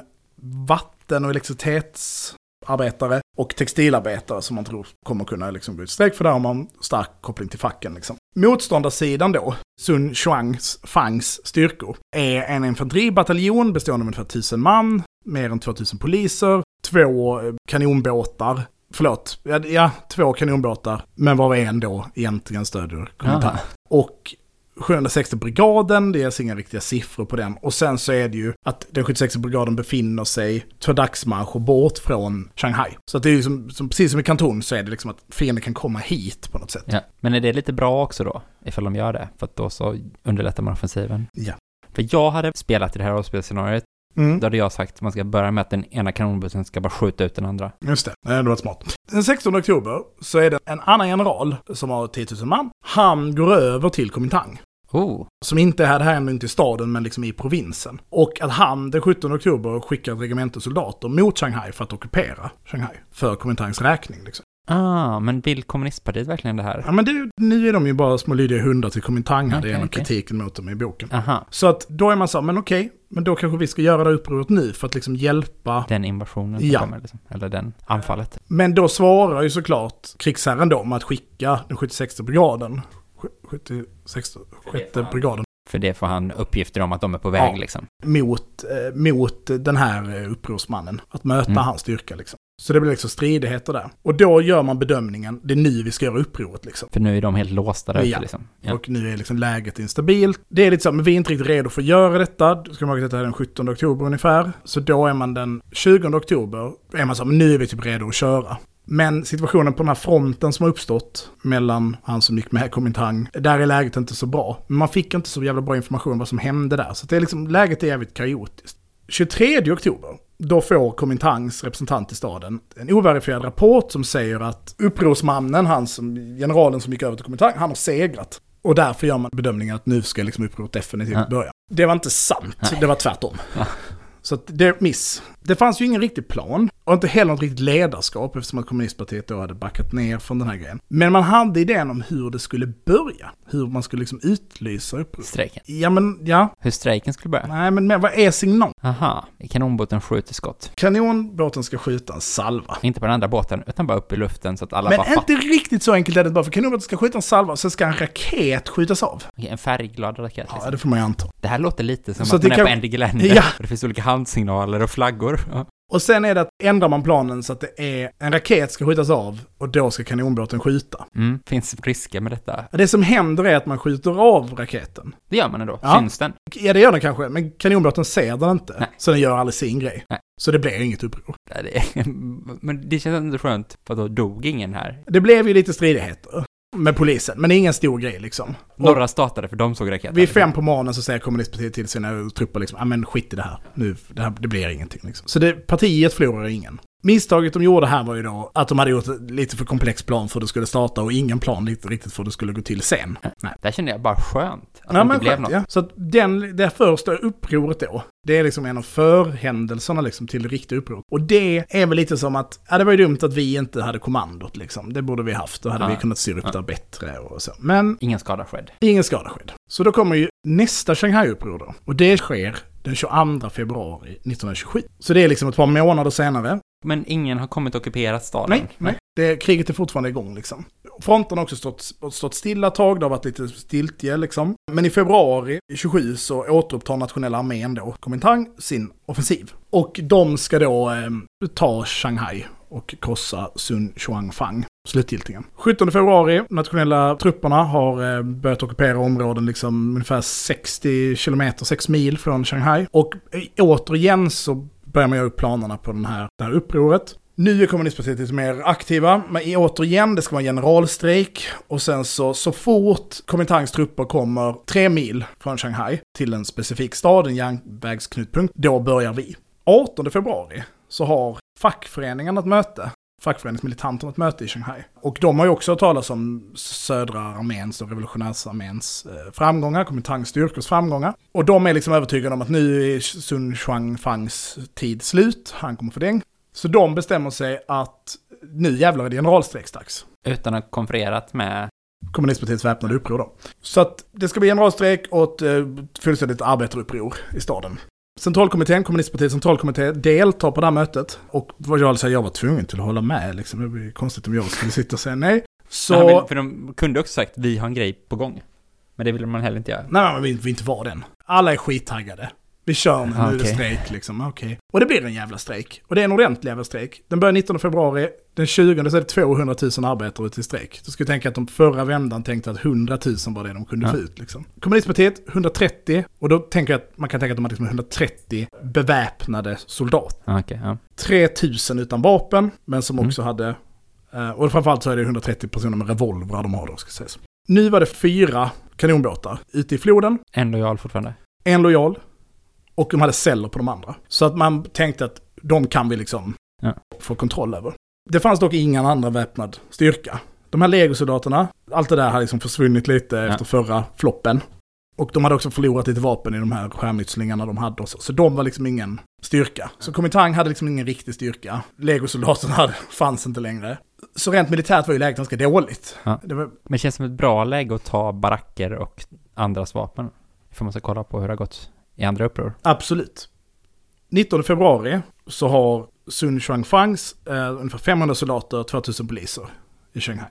vatten och elektricitetsarbetare och textilarbetare som man tror kommer kunna liksom gå ut strejk, för där har man stark koppling till facken. Liksom. Motståndarsidan då, Sun Shuangs Fangs styrkor, är en infanteribataljon bestående av ungefär 1000 man, mer än 2000 poliser, två eh, kanonbåtar, förlåt, ja, ja två kanonbåtar, men var en då egentligen stödjer Komintang. Ah. Och 760 brigaden, det är inga riktiga siffror på den. Och sen så är det ju att den 76 brigaden befinner sig två dagsmarscher bort från Shanghai. Så att det är ju som, som, precis som i Kanton så är det liksom att fienden kan komma hit på något sätt. Ja. Men är det lite bra också då, ifall de gör det? För att då så underlättar man offensiven. Ja. För jag hade spelat i det här rollspelsscenariot, Mm. då hade jag sagt att man ska börja med att den ena kanonbussen ska bara skjuta ut den andra. Just det, det hade varit smart. Den 16 oktober så är det en annan general som har 10 000 man. Han går över till Komintang. Oh, Som inte ännu inte i staden, men liksom i provinsen. Och att han den 17 oktober skickar ett regemente soldater mot Shanghai för att ockupera Shanghai. För Komintangs räkning liksom. ah, men vill kommunistpartiet verkligen det här? Ja men det, nu är de ju bara små lydiga hundar till Komintang här. det är en okej. kritiken mot dem i boken. Aha, Så att då är man så, här, men okej, men då kanske vi ska göra det upproret nu för att liksom hjälpa. den invasionen Ja. kommer liksom. Eller den anfallet. Men då svarar ju såklart krigsherren då med att skicka den 76 brigaden. 76 brigaden. För det får han uppgifter om att de är på väg Ja. liksom. mot, eh, mot den här eh, upprorsmannen. Att möta Mm. hans styrka liksom. Så det blir liksom stridigheter där. Och då gör man bedömningen, det är nu vi ska göra upproret liksom. För nu är de helt låsta där ute Ja. liksom. Ja. Och nu är liksom läget instabilt. Det är lite så, men vi är inte riktigt redo för att göra detta. Du ska man ihåg att detta är den 17 oktober ungefär. Så då är man den 20 oktober, är man så, men nu är vi typ redo att köra. Men situationen på den här fronten som har uppstått mellan han som gick med Komintang, där är läget inte så bra. Men man fick inte så jävla bra information om vad som hände där. Så det är liksom, läget är jävligt kaotiskt. 23 oktober, då får Komintangs representant i staden en overifierad rapport som säger att upprorsmannen, han som, generalen som gick över till Komintang, han har segrat. Och därför gör man bedömningen att nu ska liksom upproret definitivt Ja. börja. Det var inte sant, Nej. det var tvärtom. Ja. Så det är miss. Det fanns ju ingen riktig plan och inte heller något riktigt ledarskap eftersom att kommunistpartiet då hade backat ner från den här grejen. Men man hade idén om hur det skulle börja. Hur man skulle liksom utlysa uppror. Strejken. Ja men, ja. Hur strejken skulle börja? Nej men, men vad är signal? Aha, kanonbåten skjuter skott. Kanonbåten ska skjuta en salva. Inte på den andra båten, utan bara upp i luften så att alla Men bara fattar. inte riktigt så enkelt är det bara för kanonbåten ska skjuta en salva, sen ska en raket skjutas av. Okej, En färgglad raket Ja, liksom. det får man ju anta. Det här låter lite som Så att man är kan- på Andy Glenn. Ja. Det finns olika handsignaler och flaggor. Ja. Och sen är det att ändrar man planen så att det är en raket ska skjutas av och då ska kanonbåten skjuta. Mm. Finns risker med detta? Det som händer är att man skjuter av raketen. Det gör man ändå. Ja. Syns den? Ja, det gör den kanske, men kanonbåten ser den inte. Nej. Så den gör aldrig sin grej. Nej. Så det blir inget uppror. Ja, det är... Men det känns ändå skönt, för då dog ingen här. Det blev ju lite stridigheter med polisen, men det är ingen stor grej liksom. Några startade för de såg raketen. vid fem på morgonen så säger kommunistpartiet till sina trupper liksom, ja men skit i det här. Nu, det, här, det blir ingenting liksom. Så det, partiet förlorar ingen. Misstaget de gjorde här var ju då att de hade gjort lite för komplex plan för hur det skulle starta och ingen plan lite riktigt för hur det skulle gå till sen. Nej. Där kände jag bara skönt att Ja, det men inte blev skönt, något. ja. Så den, det första upproret då, det är liksom en av förhändelserna liksom till det riktiga upproret. Och det är väl lite som att, ja det var ju dumt att vi inte hade kommandot liksom. Det borde vi haft, då hade Ja. vi kunnat styra upp Ja. det bättre och så. Men Ingen skada skedd. ingen skada skedd. Så då kommer ju nästa Shanghai-uppror då. Och det sker den 22 februari 1927. Så det är liksom ett par månader senare. Men ingen har kommit och ockuperat staden? Nej, nej. Det, kriget är fortfarande igång liksom. Fronten har också stått, stått stilla ett tag, det har varit lite stiltje liksom. Men i februari 27 så återupptar nationella armén då, Kuomintang, sin offensiv. Och de ska då eh, ta Shanghai och krossa Sun Chuangfang slutgiltigen. 17 februari, nationella trupperna har eh, börjat ockupera områden liksom ungefär 60 kilometer, 6 mil från Shanghai. Och återigen så börjar man göra upp planerna på den här, det här upproret. Nu är kommunistpartiet lite mer aktiva, men återigen, det ska vara generalstrejk. Och sen så, så fort Kuomintangs trupper kommer tre mil från Shanghai till en specifik stad, en järnvägsknutpunkt, då börjar vi. 18 februari så har fackföreningarna ett möte. Fackföreningsmilitanterna ett möte i Shanghai. Och de har ju också talas om södra arméns och revolutionsarméns eh, framgångar, Kuomintangs styrkors framgångar. Och de är liksom övertygade om att nu är Sun Chuangfangs tid slut, han kommer få däng. Så de bestämmer sig att nu jävlar är det generalstrejksdags. Utan att konfererat med... Kommunistpartiets väpnade uppror då. Så att det ska bli generalstrejk och ett eh, fullständigt arbetaruppror i staden. Centralkommittén, kommunistpartiets centralkommitté, deltar på det här mötet. Och vad jag säger, jag var tvungen till att hålla med liksom. Det blir konstigt om jag skulle sitta och säga nej. Så... Men han vill, för de kunde också sagt vi har en grej på gång. Men det ville man heller inte göra. Nej, men vi vill inte vara den. Alla är skittaggade. Vi kör nu, nu är det strejk liksom. Okej. Och det blir en jävla strejk. Och det är en ordentlig jävla strejk. Den börjar 19 februari. Den 20 så är det 200 000 arbetare ute i strejk. Du ska tänka att de förra vändan tänkte att 100 000 var det de kunde Ja. få ut liksom. Kommunistpartiet 130. Och då tänker jag att man kan tänka att de hade liksom 130 beväpnade soldater. Ah, Okej, ja. 3000 utan vapen, men som Mm. också hade... eh, Och framförallt så är det 130 personer med revolvrar de har då, ska sägas. Nu var det fyra kanonbåtar ute i floden. En lojal fortfarande. En lojal. Och de hade celler på de andra. Så att man tänkte att de kan vi liksom Ja. få kontroll över. Det fanns dock ingen andra väpnad styrka. De här legosoldaterna, allt det där hade liksom försvunnit lite efter förra floppen. Och de hade också förlorat lite vapen i de här skärmytslingarna de hade och så. De var liksom ingen styrka. Så Kuomintang hade liksom ingen riktig styrka. Legosoldaterna hade, fanns inte längre. Så rent militärt var ju läget ganska dåligt. Ja. Det var, Men det känns som ett bra läge att ta baracker och andras vapen. För man ska kolla på hur det har gått i andra uppror. Absolut. 19 februari så har Sun Chuangfangs eh, ungefär 500 soldater och 2000 poliser i Shanghai.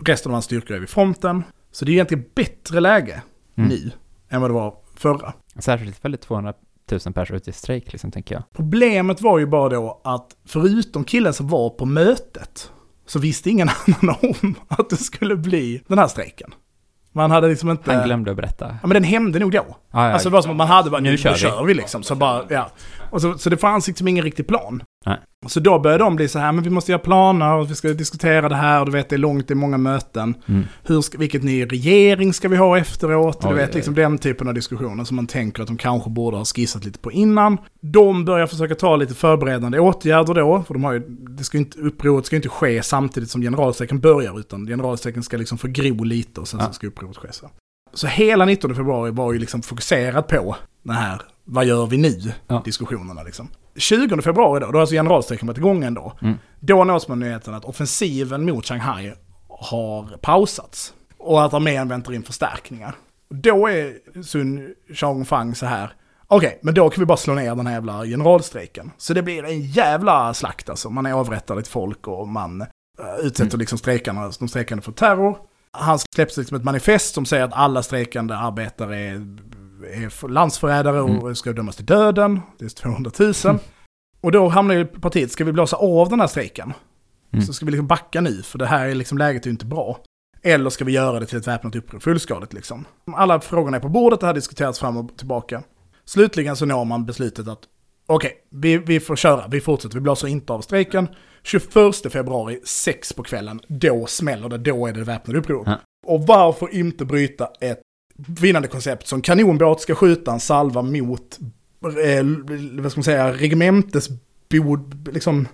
Resten av hans styrkor är vid fronten. Så det är egentligen bättre läge Mm. nu än vad det var förra. Särskilt väldigt 200 000 personer ute i strejk, liksom, tänker jag. Problemet var ju bara då att förutom killen som var på mötet så visste ingen annan om att det skulle bli den här strejken. Man hade liksom inte... Han glömde att berätta. Ja men den hände nog då. Ah, ja. Alltså det var som att man hade bara, Nu nu, kör vi. kör vi liksom. Så bara, ja. Och så, så det fanns liksom ingen riktig plan. Så då började de bli så här, men vi måste göra planer och vi ska diskutera det här och du vet det är långt, det är många möten. Mm. Hur ska, vilket ny regering ska vi ha efteråt? Oj, du vet oj, liksom den typen av diskussioner som man tänker att de kanske borde ha skissat lite på innan. De börjar försöka ta lite förberedande åtgärder då, för de har ju, det ska inte, upproret ska ju inte ske samtidigt som generalstrejken börjar, utan generalstrejken ska liksom få gro lite och sen Ja. så ska upproret ske. Så. så hela 19 februari var ju liksom fokuserat på den här, vad gör vi nu? Ja. Diskussionerna liksom. 20 februari då, då har alltså generalstrejken varit igång ändå. Mm. Då nås man nyheten att offensiven mot Shanghai har pausats. Och att armén väntar in förstärkningar. Då är Sun Chongfang så här, okej, men då kan vi bara slå ner den här jävla generalstrejken. Så det blir en jävla slakt alltså. Man är avrättar lite folk och man eh, utsätter Mm. liksom strejkarna, de strejkande för terror. Han släpps liksom ett manifest som säger att alla strejkande arbetare är, är landsförrädare och Mm. ska dömas till döden. Det är 200 000. Och då hamnar ju partiet, ska vi blåsa av den här strejken? Mm. Så ska vi liksom backa nu, för det här är liksom, läget är ju inte bra. Eller ska vi göra det till ett väpnat uppror, fullskaligt liksom? Alla frågorna är på bordet, det har diskuterats fram och tillbaka. Slutligen så når man beslutet att okej, vi, vi får köra, vi fortsätter, vi blåser inte av strejken. 21 februari, 6 på kvällen, då smäller det, då är det väpnade uppror. Ja. Och varför inte bryta ett vinnande koncept som kanonbåt ska skjuta en salva mot, eh, vad ska man säga, regementesbod, liksom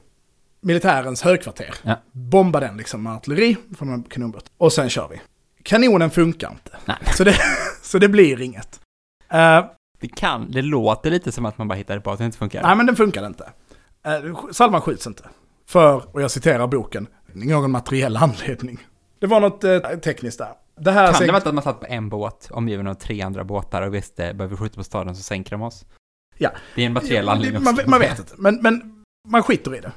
militärens högkvarter. Ja. Bomba den liksom med artilleri från en kanonbåt. Och sen kör vi. Kanonen funkar inte. Nej. Så det, så det blir inget. Eh, Det kan, det låter lite som att man bara hittade på att det inte funkar. nej men den funkar inte. Uh, salvan skjuts inte. För, och jag citerar boken, någon materiell anledning. Det var något eh, tekniskt där. Det här kan sänk- det vara att man satt på en båt, omgiven av tre andra båtar och visste, behöver vi skjuta på staden så sänker de oss? Ja. Det är en materiell anledning man, man vet inte. Men, men man skiter i det.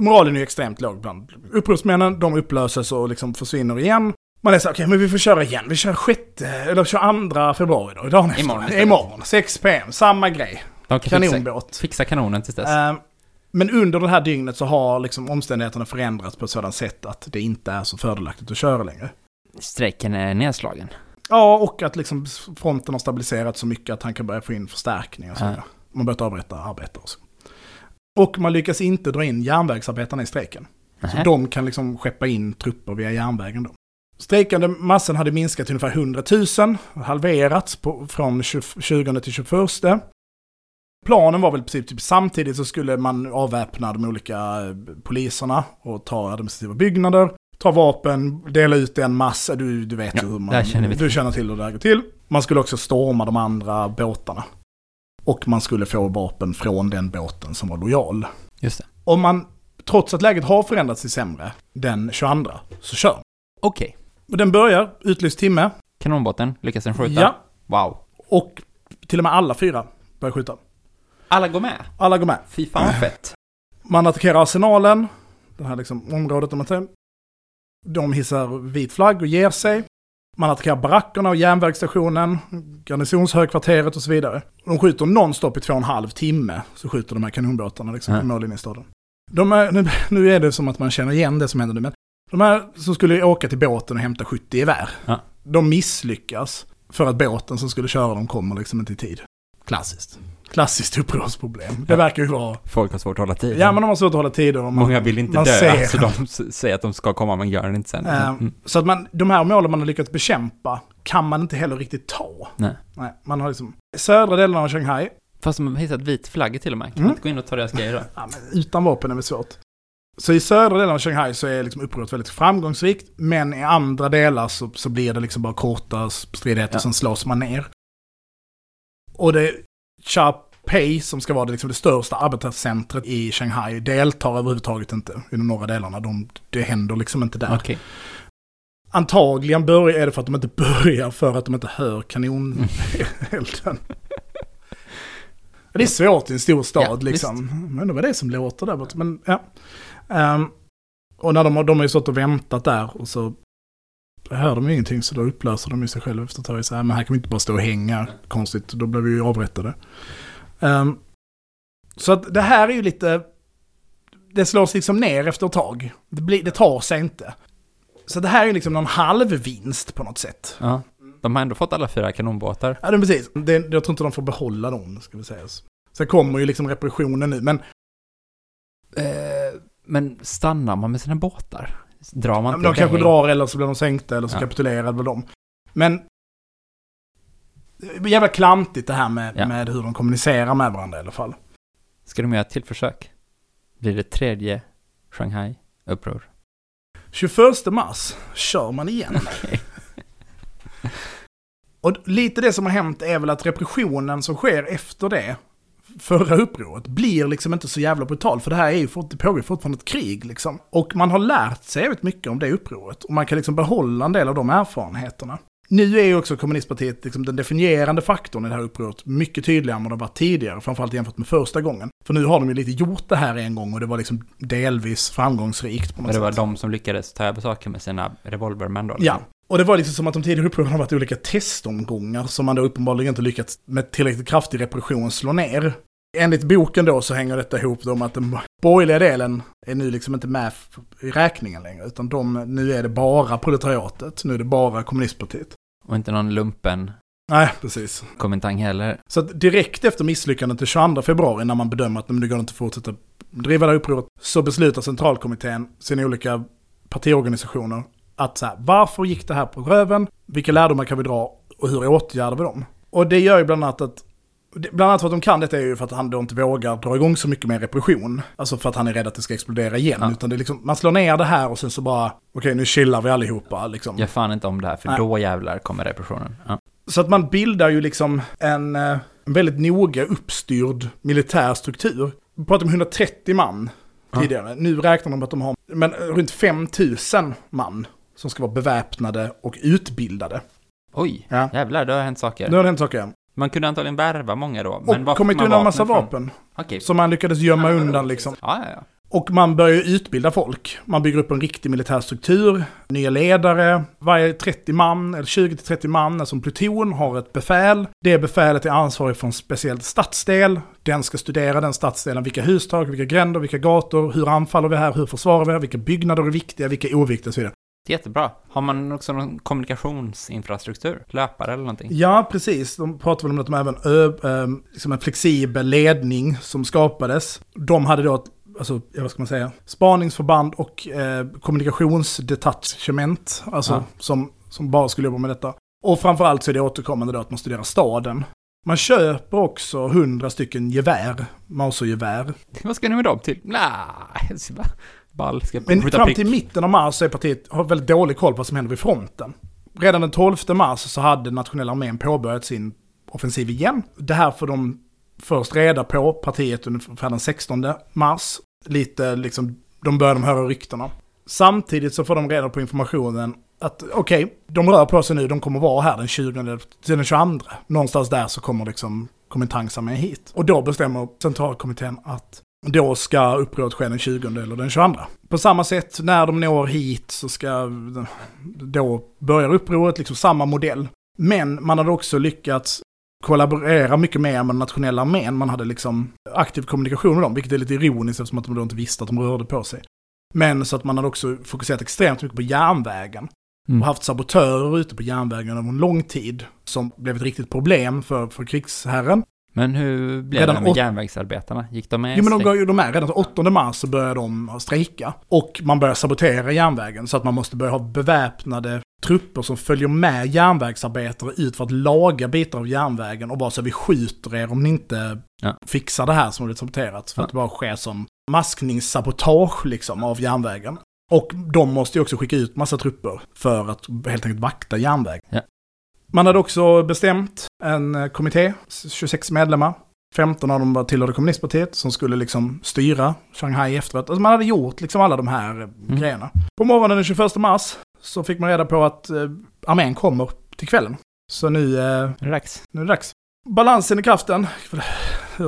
Moralen är ju extremt låg bland upprorsmännen. De upplöses och liksom försvinner igen. Man är så okej men vi får köra igen. Vi kör sjätte, eller 22 februari då. Dagen efter. Imorgon. Imorgon. 6 pm. Samma grej. De kan fixa, Kanonbåt. fixa kanonen tills dess. Eh, Men under det här dygnet så har liksom omständigheterna förändrats på ett sådant sätt att det inte är så fördelaktigt att köra längre. Strejken är nedslagen. Ja, och att liksom fronten har stabiliserats så mycket att han kan börja få in förstärkningar och så. Ja. Man börjar avrätta arbetare och så. Och man lyckas inte dra in järnvägsarbetarna i strejken. Så de kan liksom skeppa in trupper via järnvägen då. Strejkande massan hade minskat till ungefär 100 000, halverats på, från 20, 20 till 21. Planen var väl i princip typ samtidigt så skulle man avväpna de olika eh, poliserna och ta administrativa byggnader, ta vapen, dela ut en massa, du, du vet Ja, ju hur man... känner. Du känner till hur det här går till. Man skulle också storma de andra båtarna. Och man skulle få vapen från den båten som var lojal. Just det. Om man, trots att läget har förändrats till sämre, den 22, så kör. Okej. Och Den börjar, utlyst timme. Kanonbåten, lyckas den skjuta? Ja, Wow. och till och med alla fyra börjar skjuta. Alla går med? Alla går med. Fy fan fett. Man attackerar arsenalen, det här liksom området om man säger. De hissar vit flagg och ger sig. Man attackerar barackerna och järnvägsstationen, garnisonshögkvarteret och så vidare. De skjuter nonstop i två och en halv timme, så skjuter de här kanonbåtarna liksom Ja. i mållinjestaden. De är, nu, nu är det som att man känner igen det som händer nu, men de här som skulle åka till båten och hämta 70 gevär, Ja. de misslyckas för att båten som skulle köra dem kommer liksom inte i tid. Klassiskt. Klassiskt upprorsproblem. Det Ja. verkar ju vara... Folk har svårt att hålla tid. Ja, men de har svårt att hålla tider. och man- Många vill inte man dö, ser. så de s- säger att de ska komma men gör det inte sen. Eh, Mm. Så att man, de här målen man har lyckats bekämpa kan man inte heller riktigt ta. Nej. Nej, man har liksom... Södra delen av Shanghai, Fast de har hittat vit flagga till och med. Kan Mm. man inte gå in och ta deras grejer då? ja, men utan vapen är det svårt. Så i södra delen av Shanghai så är liksom upproret väldigt framgångsrikt, men i andra delar så, så blir det liksom bara korta stridigheter, Ja. sen slås man ner. Och det Chapei, som ska vara det, liksom det största arbetarcentret i Shanghai, deltar överhuvudtaget inte i de norra delarna. De, det händer liksom inte där. Okej. Antagligen börjar, är det för att de inte börjar för att de inte hör kanonelden. det är svårt i en stor stad Ja, liksom. Men det var det som låter där borta. Men ja. Ehm, och när de, har- de har ju stått och väntat där och så hör de ingenting så då upplöser de sig själva efter ett tag. Så här, men här kan vi inte bara stå och hänga konstigt, då blir vi ju avrättade. Ehm, så att det här är ju lite, det slås liksom ner efter ett tag. Det, blir, det tar sig inte. Så det här är ju liksom någon halvvinst på något sätt. Ja. De har ändå fått alla fyra kanonbåtar. Ja, det precis. Det, jag tror inte de får behålla dem, ska vi säga. Sen kommer ju liksom repressionen nu, men Eh, men stannar man med sina båtar? Drar man men inte de kanske drar eller så blir de sänkta eller så Ja. kapitulerar väl de. Men är jävla klantigt det här med, Ja. med hur de kommunicerar med varandra i alla fall. Ska de göra ett till försök? Blir det tredje Shanghai-uppror? 21 mars kör man igen. Och lite det som har hänt är väl att repressionen som sker efter det, förra upproret, blir liksom inte så jävla brutal. För det här är ju fort, det pågår fortfarande ett krig liksom. Och man har lärt sig väldigt mycket om det upproret. Och man kan liksom behålla en del av de erfarenheterna. Nu är ju också kommunistpartiet liksom den definierande faktorn i det här upproret mycket tydligare än vad det var tidigare, framförallt jämfört med första gången. För nu har de ju lite gjort det här en gång och det var liksom delvis framgångsrikt på något Men det var sätt. de som lyckades ta över saker med sina revolvermän då? Ja, liksom. Och det var liksom som att de tidigare upproren har varit olika testomgångar som man då uppenbarligen inte lyckats med tillräckligt kraftig repression slå ner. Enligt boken då så hänger detta ihop då med att den borgerliga delen är nu liksom inte med i räkningen längre, utan de, nu är det bara proletariatet, nu är det bara kommunistpartiet. Och inte någon lumpen Nej, precis. kommentang heller. Så att direkt efter misslyckandet den 22 februari när man bedömer att "Men nu går det inte att fortsätta driva det här upproret, så beslutar centralkommittén, sina olika partiorganisationer, att så här, varför gick det här på röven? Vilka lärdomar kan vi dra och hur åtgärdar vi dem? Och det gör ju bland annat att Bland annat för att de kan detta är ju för att han då inte vågar dra igång så mycket mer repression. Alltså för att han är rädd att det ska explodera igen. Ja. Utan det är liksom, man slår ner det här och sen så bara, okej nu chillar vi allihopa liksom. Jag fan inte om det här, för Nej. då jävlar kommer repressionen. Ja. Så att man bildar ju liksom en, eh, en väldigt noga uppstyrd militär struktur. Vi pratade om 130 man Ja. tidigare. Nu räknar de med att de har men, runt 5000 man som ska vara beväpnade och utbildade. Oj, Ja. jävlar, det har hänt saker. Nu har det hänt saker. Man kunde antagligen värva många då. Och var kommit undan en massa från? vapen. Okej. Som man lyckades gömma undan liksom. Ja, ja, ja. Och man börjar utbilda folk. Man bygger upp en riktig militär struktur, nya ledare. Varje 30 man, eller 20-30 man, alltså en pluton, har ett befäl. Det befälet är ansvarig för en speciell stadsdel. Den ska studera den stadsdelen, vilka hustak, vilka gränder, vilka gator, hur anfaller vi här, hur försvarar vi här, vilka byggnader är viktiga, vilka är oviktiga och så vidare. Det är jättebra. Har man också någon kommunikationsinfrastruktur? Löpare eller någonting? Ja, precis. De pratar väl om att de även ö, ö, liksom en flexibel ledning som skapades. De hade då ett alltså, ja, vad ska man säga, spaningsförband och eh, kommunikationsdetachement, alltså Ja. som, som bara skulle jobba med detta. Och framförallt så är det återkommande då att man studerar staden. Man köper också hundra stycken gevär, Mauser-gevär. Vad ska ni med dem till? Nej, bara- ball. Ska Men fram prick. till mitten av mars är partiet, har väldigt dålig koll på vad som händer vid fronten. Redan den 12 mars så hade nationella armén påbörjat sin offensiv igen. Det här får de först reda på, partiet ungefär den 16 mars. Lite liksom, de börjar de höra ryktena. Samtidigt så får de reda på informationen att okej, de rör på sig nu, de kommer vara här den 20 till den 22. Någonstans där så kommer liksom Komintangsarmén hit. Och då bestämmer centralkommittén att då ska upproret ske den 20 eller den 22. På samma sätt, när de når hit så ska då börjar upproret, liksom samma modell. Men man hade också lyckats kollaborera mycket mer med den nationella armén. Man hade liksom aktiv kommunikation med dem, vilket är lite ironiskt eftersom att de då inte visste att de rörde på sig. Men så att man hade också fokuserat extremt mycket på järnvägen. Mm. Och haft sabotörer ute på järnvägen över en lång tid. Som blev ett riktigt problem för, för krigsherren. Men hur blev Redan det med åt- järnvägsarbetarna? Gick de med? Jo men de de är redan 8 mars så börjar de strejka. Och man börjar sabotera järnvägen så att man måste börja ha beväpnade trupper som följer med järnvägsarbetare ut för att laga bitar av järnvägen och bara så vi skjuter er om ni inte Ja. fixar det här som har blivit saboterat. För Ja. att det bara sker som maskningssabotage liksom av järnvägen. Och de måste ju också skicka ut massa trupper för att helt enkelt vakta järnväg. Ja. Man hade också bestämt en eh, kommitté, 26 medlemmar. 15 av dem var tillhörde kommunistpartiet som skulle liksom styra Shanghai efteråt. Alltså man hade gjort liksom alla de här eh, Mm. grejerna. På morgonen den 21 mars så fick man reda på att eh, armén kommer till kvällen. Så nu, eh, Är det dags? nu är det dags. Balansen i kraften,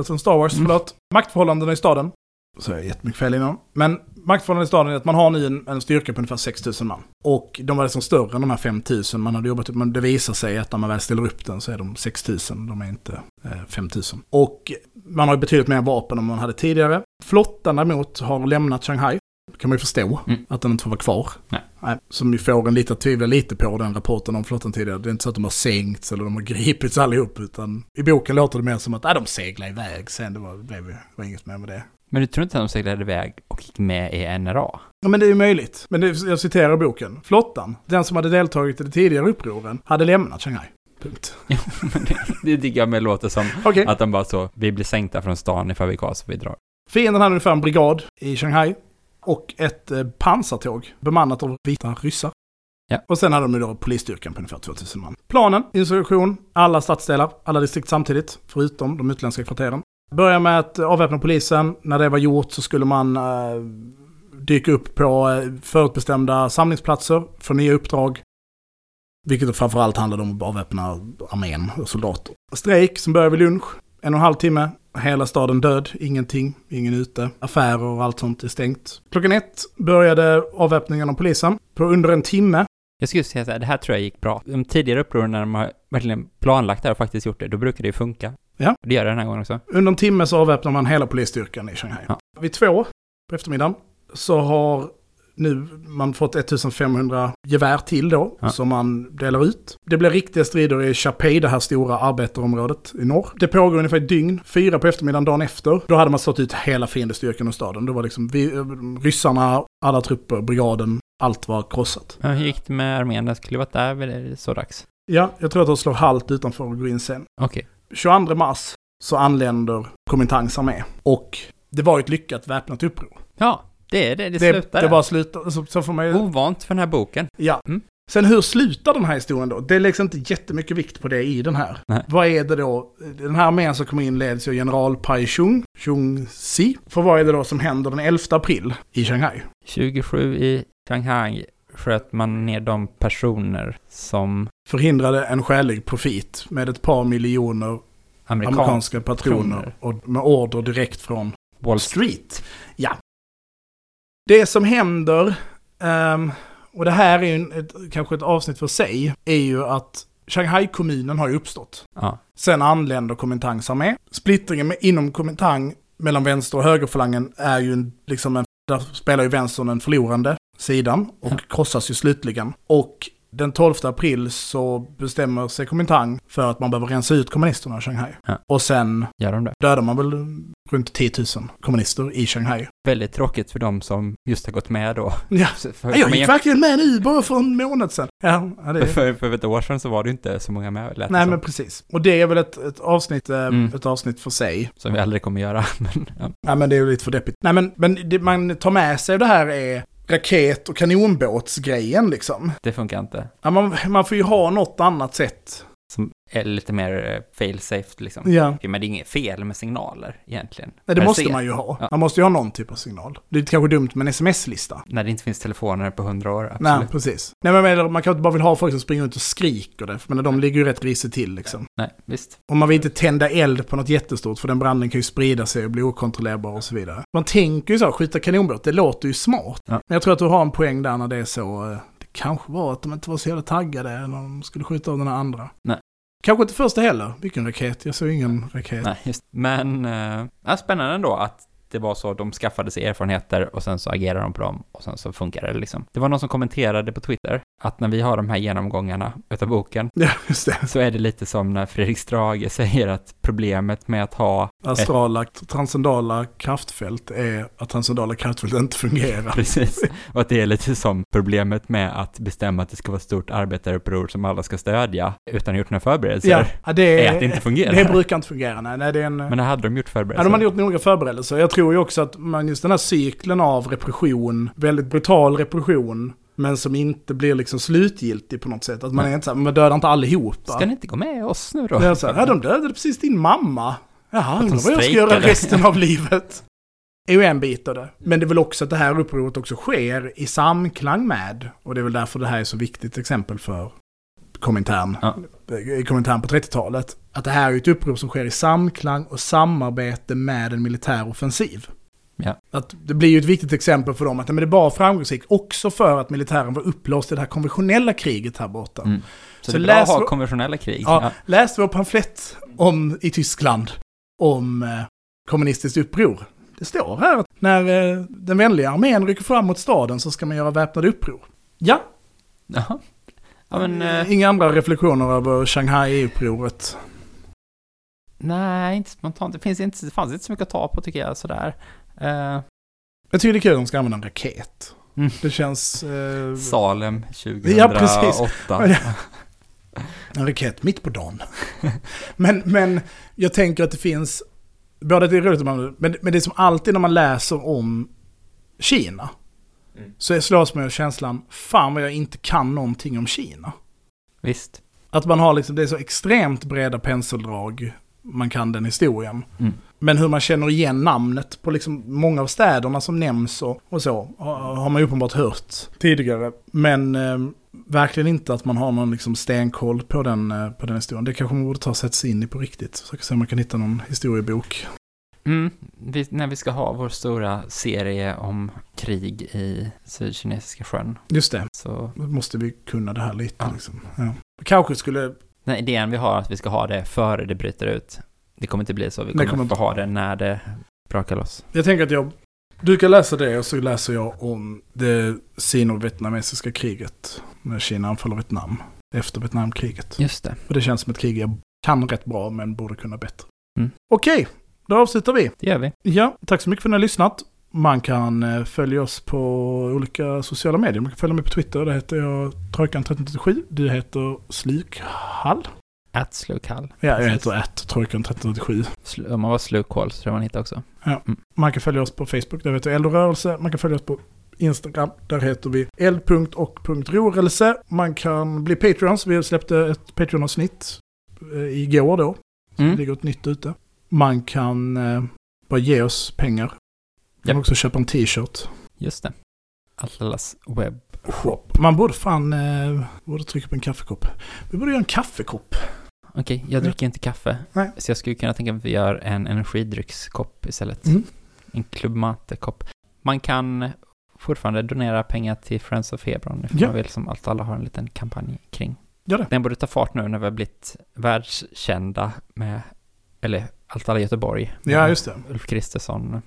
som Star Wars, Mm. förlåt. Maktförhållandena i staden. Så har jättemycket fel innan. Men maktförhållandena i staden är att man har nu en, en styrka på ungefär 6 000 man. Och de var liksom större än de här 5 000 man hade jobbat upp. Men det visar sig att när man väl ställer upp den så är de 6 000, de är inte eh, 5 000. Och man har betydligt mer vapen än man hade tidigare. Flottan däremot har lämnat Shanghai. kan man ju förstå Mm. att den inte får vara kvar. Nej. som ju får en lite att tvivla lite på den rapporten om flottan tidigare. Det är inte så att de har sänkts eller de har gripits allihop. Utan i boken låter det mer som att äh, de seglar iväg sen. Det var, det blev, det var inget mer med det. Men du tror inte att de seglade iväg och gick med i NRA? Ja, men det är ju möjligt. Men det, jag citerar boken. Flottan, den som hade deltagit i det tidigare upproren, hade lämnat Shanghai. Punkt. Men det, det tycker jag med låter som Okej. att de bara så, vi blir sänkta från stan ifall vi så vi drar. Fienden hade ungefär en brigad i Shanghai. Och ett eh, pansartåg bemannat av vita ryssar. Ja. Och sen hade de ju då polisstyrkan på ungefär 2000 man. Planen, insurrektion, alla stadsdelar, alla distrikt samtidigt, förutom de utländska kvarteren. Börja med att avväpna polisen. När det var gjort så skulle man eh, dyka upp på eh, förutbestämda samlingsplatser för nya uppdrag. Vilket framförallt handlade om att avväpna armén och soldater. Strejk som började vid lunch. En och en halv timme. Hela staden död, ingenting, ingen ute. Affärer och allt sånt är stängt. Klockan ett började avväpningen av polisen. På under en timme. Jag skulle säga så här, det här tror jag gick bra. De tidigare upproren när de har verkligen planlagt det här och faktiskt gjort det, då brukar det ju funka. Ja. Och det gör det den här gången också. Under en timme så avväpnar man hela polisstyrkan i Shanghai. Ja. Vid två på eftermiddagen så har nu man fått 1500 gevär till då, Ja. som man delar ut. Det blir riktiga strider i Chapei, det här stora arbetarområdet i norr. Det pågår ungefär ett dygn, fyra på eftermiddagen dagen efter. Då hade man slått ut hela fiendestyrkan ur staden. Då var liksom vi, ryssarna, alla trupper, brigaden, allt var krossat. Men hur gick det med armén? Den skulle varit där, det så dags? Ja, jag tror att de slår halt utanför och går in sen. Okej. 22 mars så anländer Kuomintangs armé. Och det var ju ett lyckat väpnat uppror. Ja, det är det. Det Det, slutar det bara slutar, så, så får man ju... Ovant för den här boken. Ja. Mm. Sen hur slutar den här historien då? Det läggs inte jättemycket vikt på det i den här. Nej. Vad är det då? Den här armén som kommer in leds av general Pai Chung, Chung Si. För vad är det då som händer den 11 april i Shanghai? 27 i Shanghai sköt man ner de personer som Förhindrade en skälig profit med ett par miljoner amerikanska amerikanska patroner och med order direkt från Wall Street. Ja. Det som händer, ehm, och det här är ju en- ett, kanske ett avsnitt för sig, är ju att Shanghai-kommunen har ju uppstått. Ja, Sen anländer Kuomintangs armé. Splittringen med, inom Kuomintang mellan vänster och högerfalangen är ju en, liksom en, där spelar ju vänstern den förlorande sidan och Ja. krossas ju slutligen. Och den 12 april så bestämmer sig Kuomintang för att man behöver rensa ut kommunisterna i Shanghai. Ja. Och sen gör de det. dödar man väl runt 10 000 kommunister i Shanghai. Väldigt tråkigt för de som just har gått med då. Ja, För, jag gick verkligen med nu bara för en månad sedan. Ja, ja det för, för, ett år sedan så var det inte så många med. Lät Nej som. men precis. Och det är väl ett, ett, avsnitt, eh, Mm. ett avsnitt för sig. Som vi aldrig kommer göra. Men, ja. Nej men det är ju lite för deppigt. Nej men, men det man tar med sig det här är raket och kanonbåtsgrejen liksom. Det funkar inte. Ja, man, man får ju ha något annat sätt. Som lite mer eh, fail-safe liksom. Ja, Men det är inget fel med signaler egentligen. Nej, det måste se. man ju ha. Ja. Man måste ju ha någon typ av signal. Det är kanske dumt med en sms-lista. När det inte finns telefoner på hundra år, absolut. Nej, precis. Nej, men man kan inte bara vilja ha folk som springer ut och skriker det. Men de ligger ju rätt risigt till liksom. Nej, visst. Och man vill inte tända eld på något jättestort för den branden kan ju sprida sig och bli okontrollerbar och så vidare. Man tänker ju så, skjuta kanonbåt, det låter ju smart. Ja. Men jag tror att du har en poäng där när det är så. eh, Det kanske var att de inte var så jävla taggade när de skulle skjuta av den här andra. Nej. Kanske inte första heller. Vilken raket? Jag såg ingen raket. Nej, just. Men, äh, ja, spännande ändå att det var så de skaffade sig erfarenheter och sen så agerade de på dem och sen så funkar det liksom. Det var någon som kommenterade på Twitter att när vi har de här genomgångarna utav boken Ja, så är det lite som när Fredrik Strage säger att problemet med att ha Astrala, transcendala kraftfält är att transcendala kraftfält inte fungerar. Precis, och att det är lite som problemet med att bestämma att det ska vara ett stort arbetaruppror som alla ska stödja utan att ha gjort några förberedelser. Ja, ja, det, är att det inte fungerar. Det brukar inte fungera. Nej, nej det är en... Men hade de gjort Ja, förberedelser? de hade gjort noga förberedelser. Jag tror ju också att man just den här cykeln av repression, väldigt brutal repression, men som inte blir liksom slutgiltig på något sätt. Att man är inte så här, man dödar inte allihopa. Ska ni inte gå med oss nu då? Det är så här, ja, de dödade precis din mamma. Jaha, undrar vad jag ska göra resten av livet. är ju en bit av det. Men det är väl också att det här upproret också sker i samklang med, och det är väl därför det här är så viktigt exempel för Komintern, Ja. i Komintern på 30-talet. Att det här är ett uppror som sker i samklang och samarbete med en militär offensiv. Ja. Att det blir ju ett viktigt exempel för dem att men det var framgångsrikt också för att militären var upplåst i det här konventionella kriget här borta. Mm. Så, Så det är bra att ha konventionella krig. Ja, Ja. läs vår pamflett om, i Tyskland om eh, kommunistiskt uppror. Det står här att när eh, den vänliga armén rycker fram mot staden så ska man göra väpnade uppror. Ja, Jaha. Ja, men... eh, inga andra reflektioner över Shanghai-upproret. nej, inte spontant. Det, finns inte, det fanns inte så mycket att ta på tycker jag sådär. Eh, Jag tycker det är kul att de ska använda en raket. Mm. Det känns... Eh, Salem 2008. Ja, precis. en raket mitt på dagen. men, men jag tänker att det finns... Både det är roligt, men, men det är som alltid när man läser om Kina. Mm. Så slås man av känslan, fan vad jag inte kan någonting om Kina. Visst. Att man har liksom, det är så extremt breda penseldrag man kan den historien. Mm. Men hur man känner igen namnet på liksom många av städerna som nämns och, och så har man ju uppenbart hört tidigare. Men eh, verkligen inte att man har någon liksom stenkoll på den, eh, på den historien. Det kanske man borde ta och sätta sig in i på riktigt. Kan se om man kan hitta någon historiebok. Mm. Vi, när vi ska ha vår stora serie om krig i Sydkinesiska sjön Just det, så då måste vi kunna det här lite. Ja. Liksom. Ja. Kanske skulle, den idén vi har att vi ska ha det före det bryter ut. Det kommer inte bli så. Vi kommer, kommer få ha det när det brakar loss. jag tänker att jag, du kan läsa det och så läser jag om det sino-vietnamesiska kriget. När Kina anfaller Vietnam. Efter Vietnamkriget. Just det. Och det känns som ett krig jag kan rätt bra men borde kunna bättre. Mm. Okej, då avslutar vi. Det gör vi. Ja, tack så mycket för att ni har lyssnat. Man kan eh, följa oss på olika sociala medier. Man kan följa mig på Twitter. Där heter jag Trojkan1337. Du heter Slukhall. At Slukall. Ja, jag heter att Trojkan 1337. Slu- Om man var Slukhål så tror jag man hittar också. Man kan följa oss på Facebook, där heter Eldorörelse. Man kan följa oss på Instagram, där heter vi eld.och.rorelse. Man kan bli Patreons, vi släppte ett Patreon-avsnitt eh, igår då. Det Mm. ligger ett nytt ute. Man kan eh, bara ge oss pengar. Man kan också köpa en t-shirt. Just det. Allas webb. Shop. Man borde fan eh, borde trycka på en kaffekopp. Vi borde göra en kaffekopp. Okej, jag dricker inte kaffe. Nej. Så jag skulle kunna tänka mig att vi gör en energidryckskopp istället. Mm. En Club Mate-kopp. Man kan fortfarande donera pengar till Friends of Hebron ifall Ja. man vill, som allt alla har en liten kampanj kring. Gör det. Den borde ta fart nu när vi har blivit världskända med, eller allt alla Göteborg. Ja, just det. Ulf Kristersson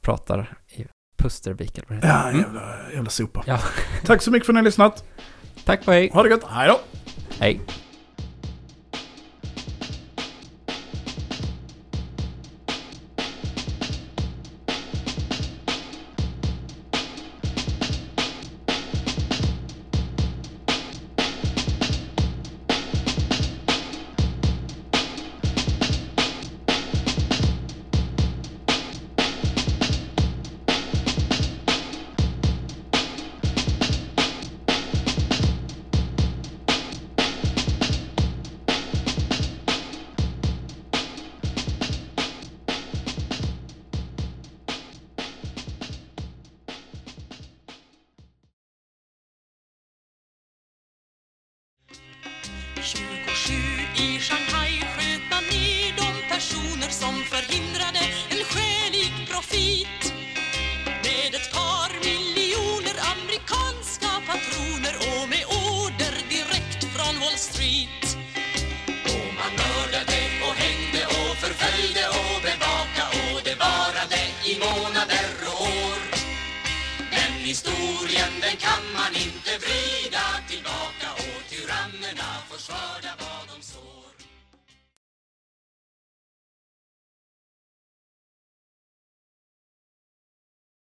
pratar i Pustervik eller vad det Ja, heter. Mm. jävla, jävla sopa. Ja. Tack så mycket för att ni har lyssnat. Tack och hej. Ha det gött. Hej då. Hej.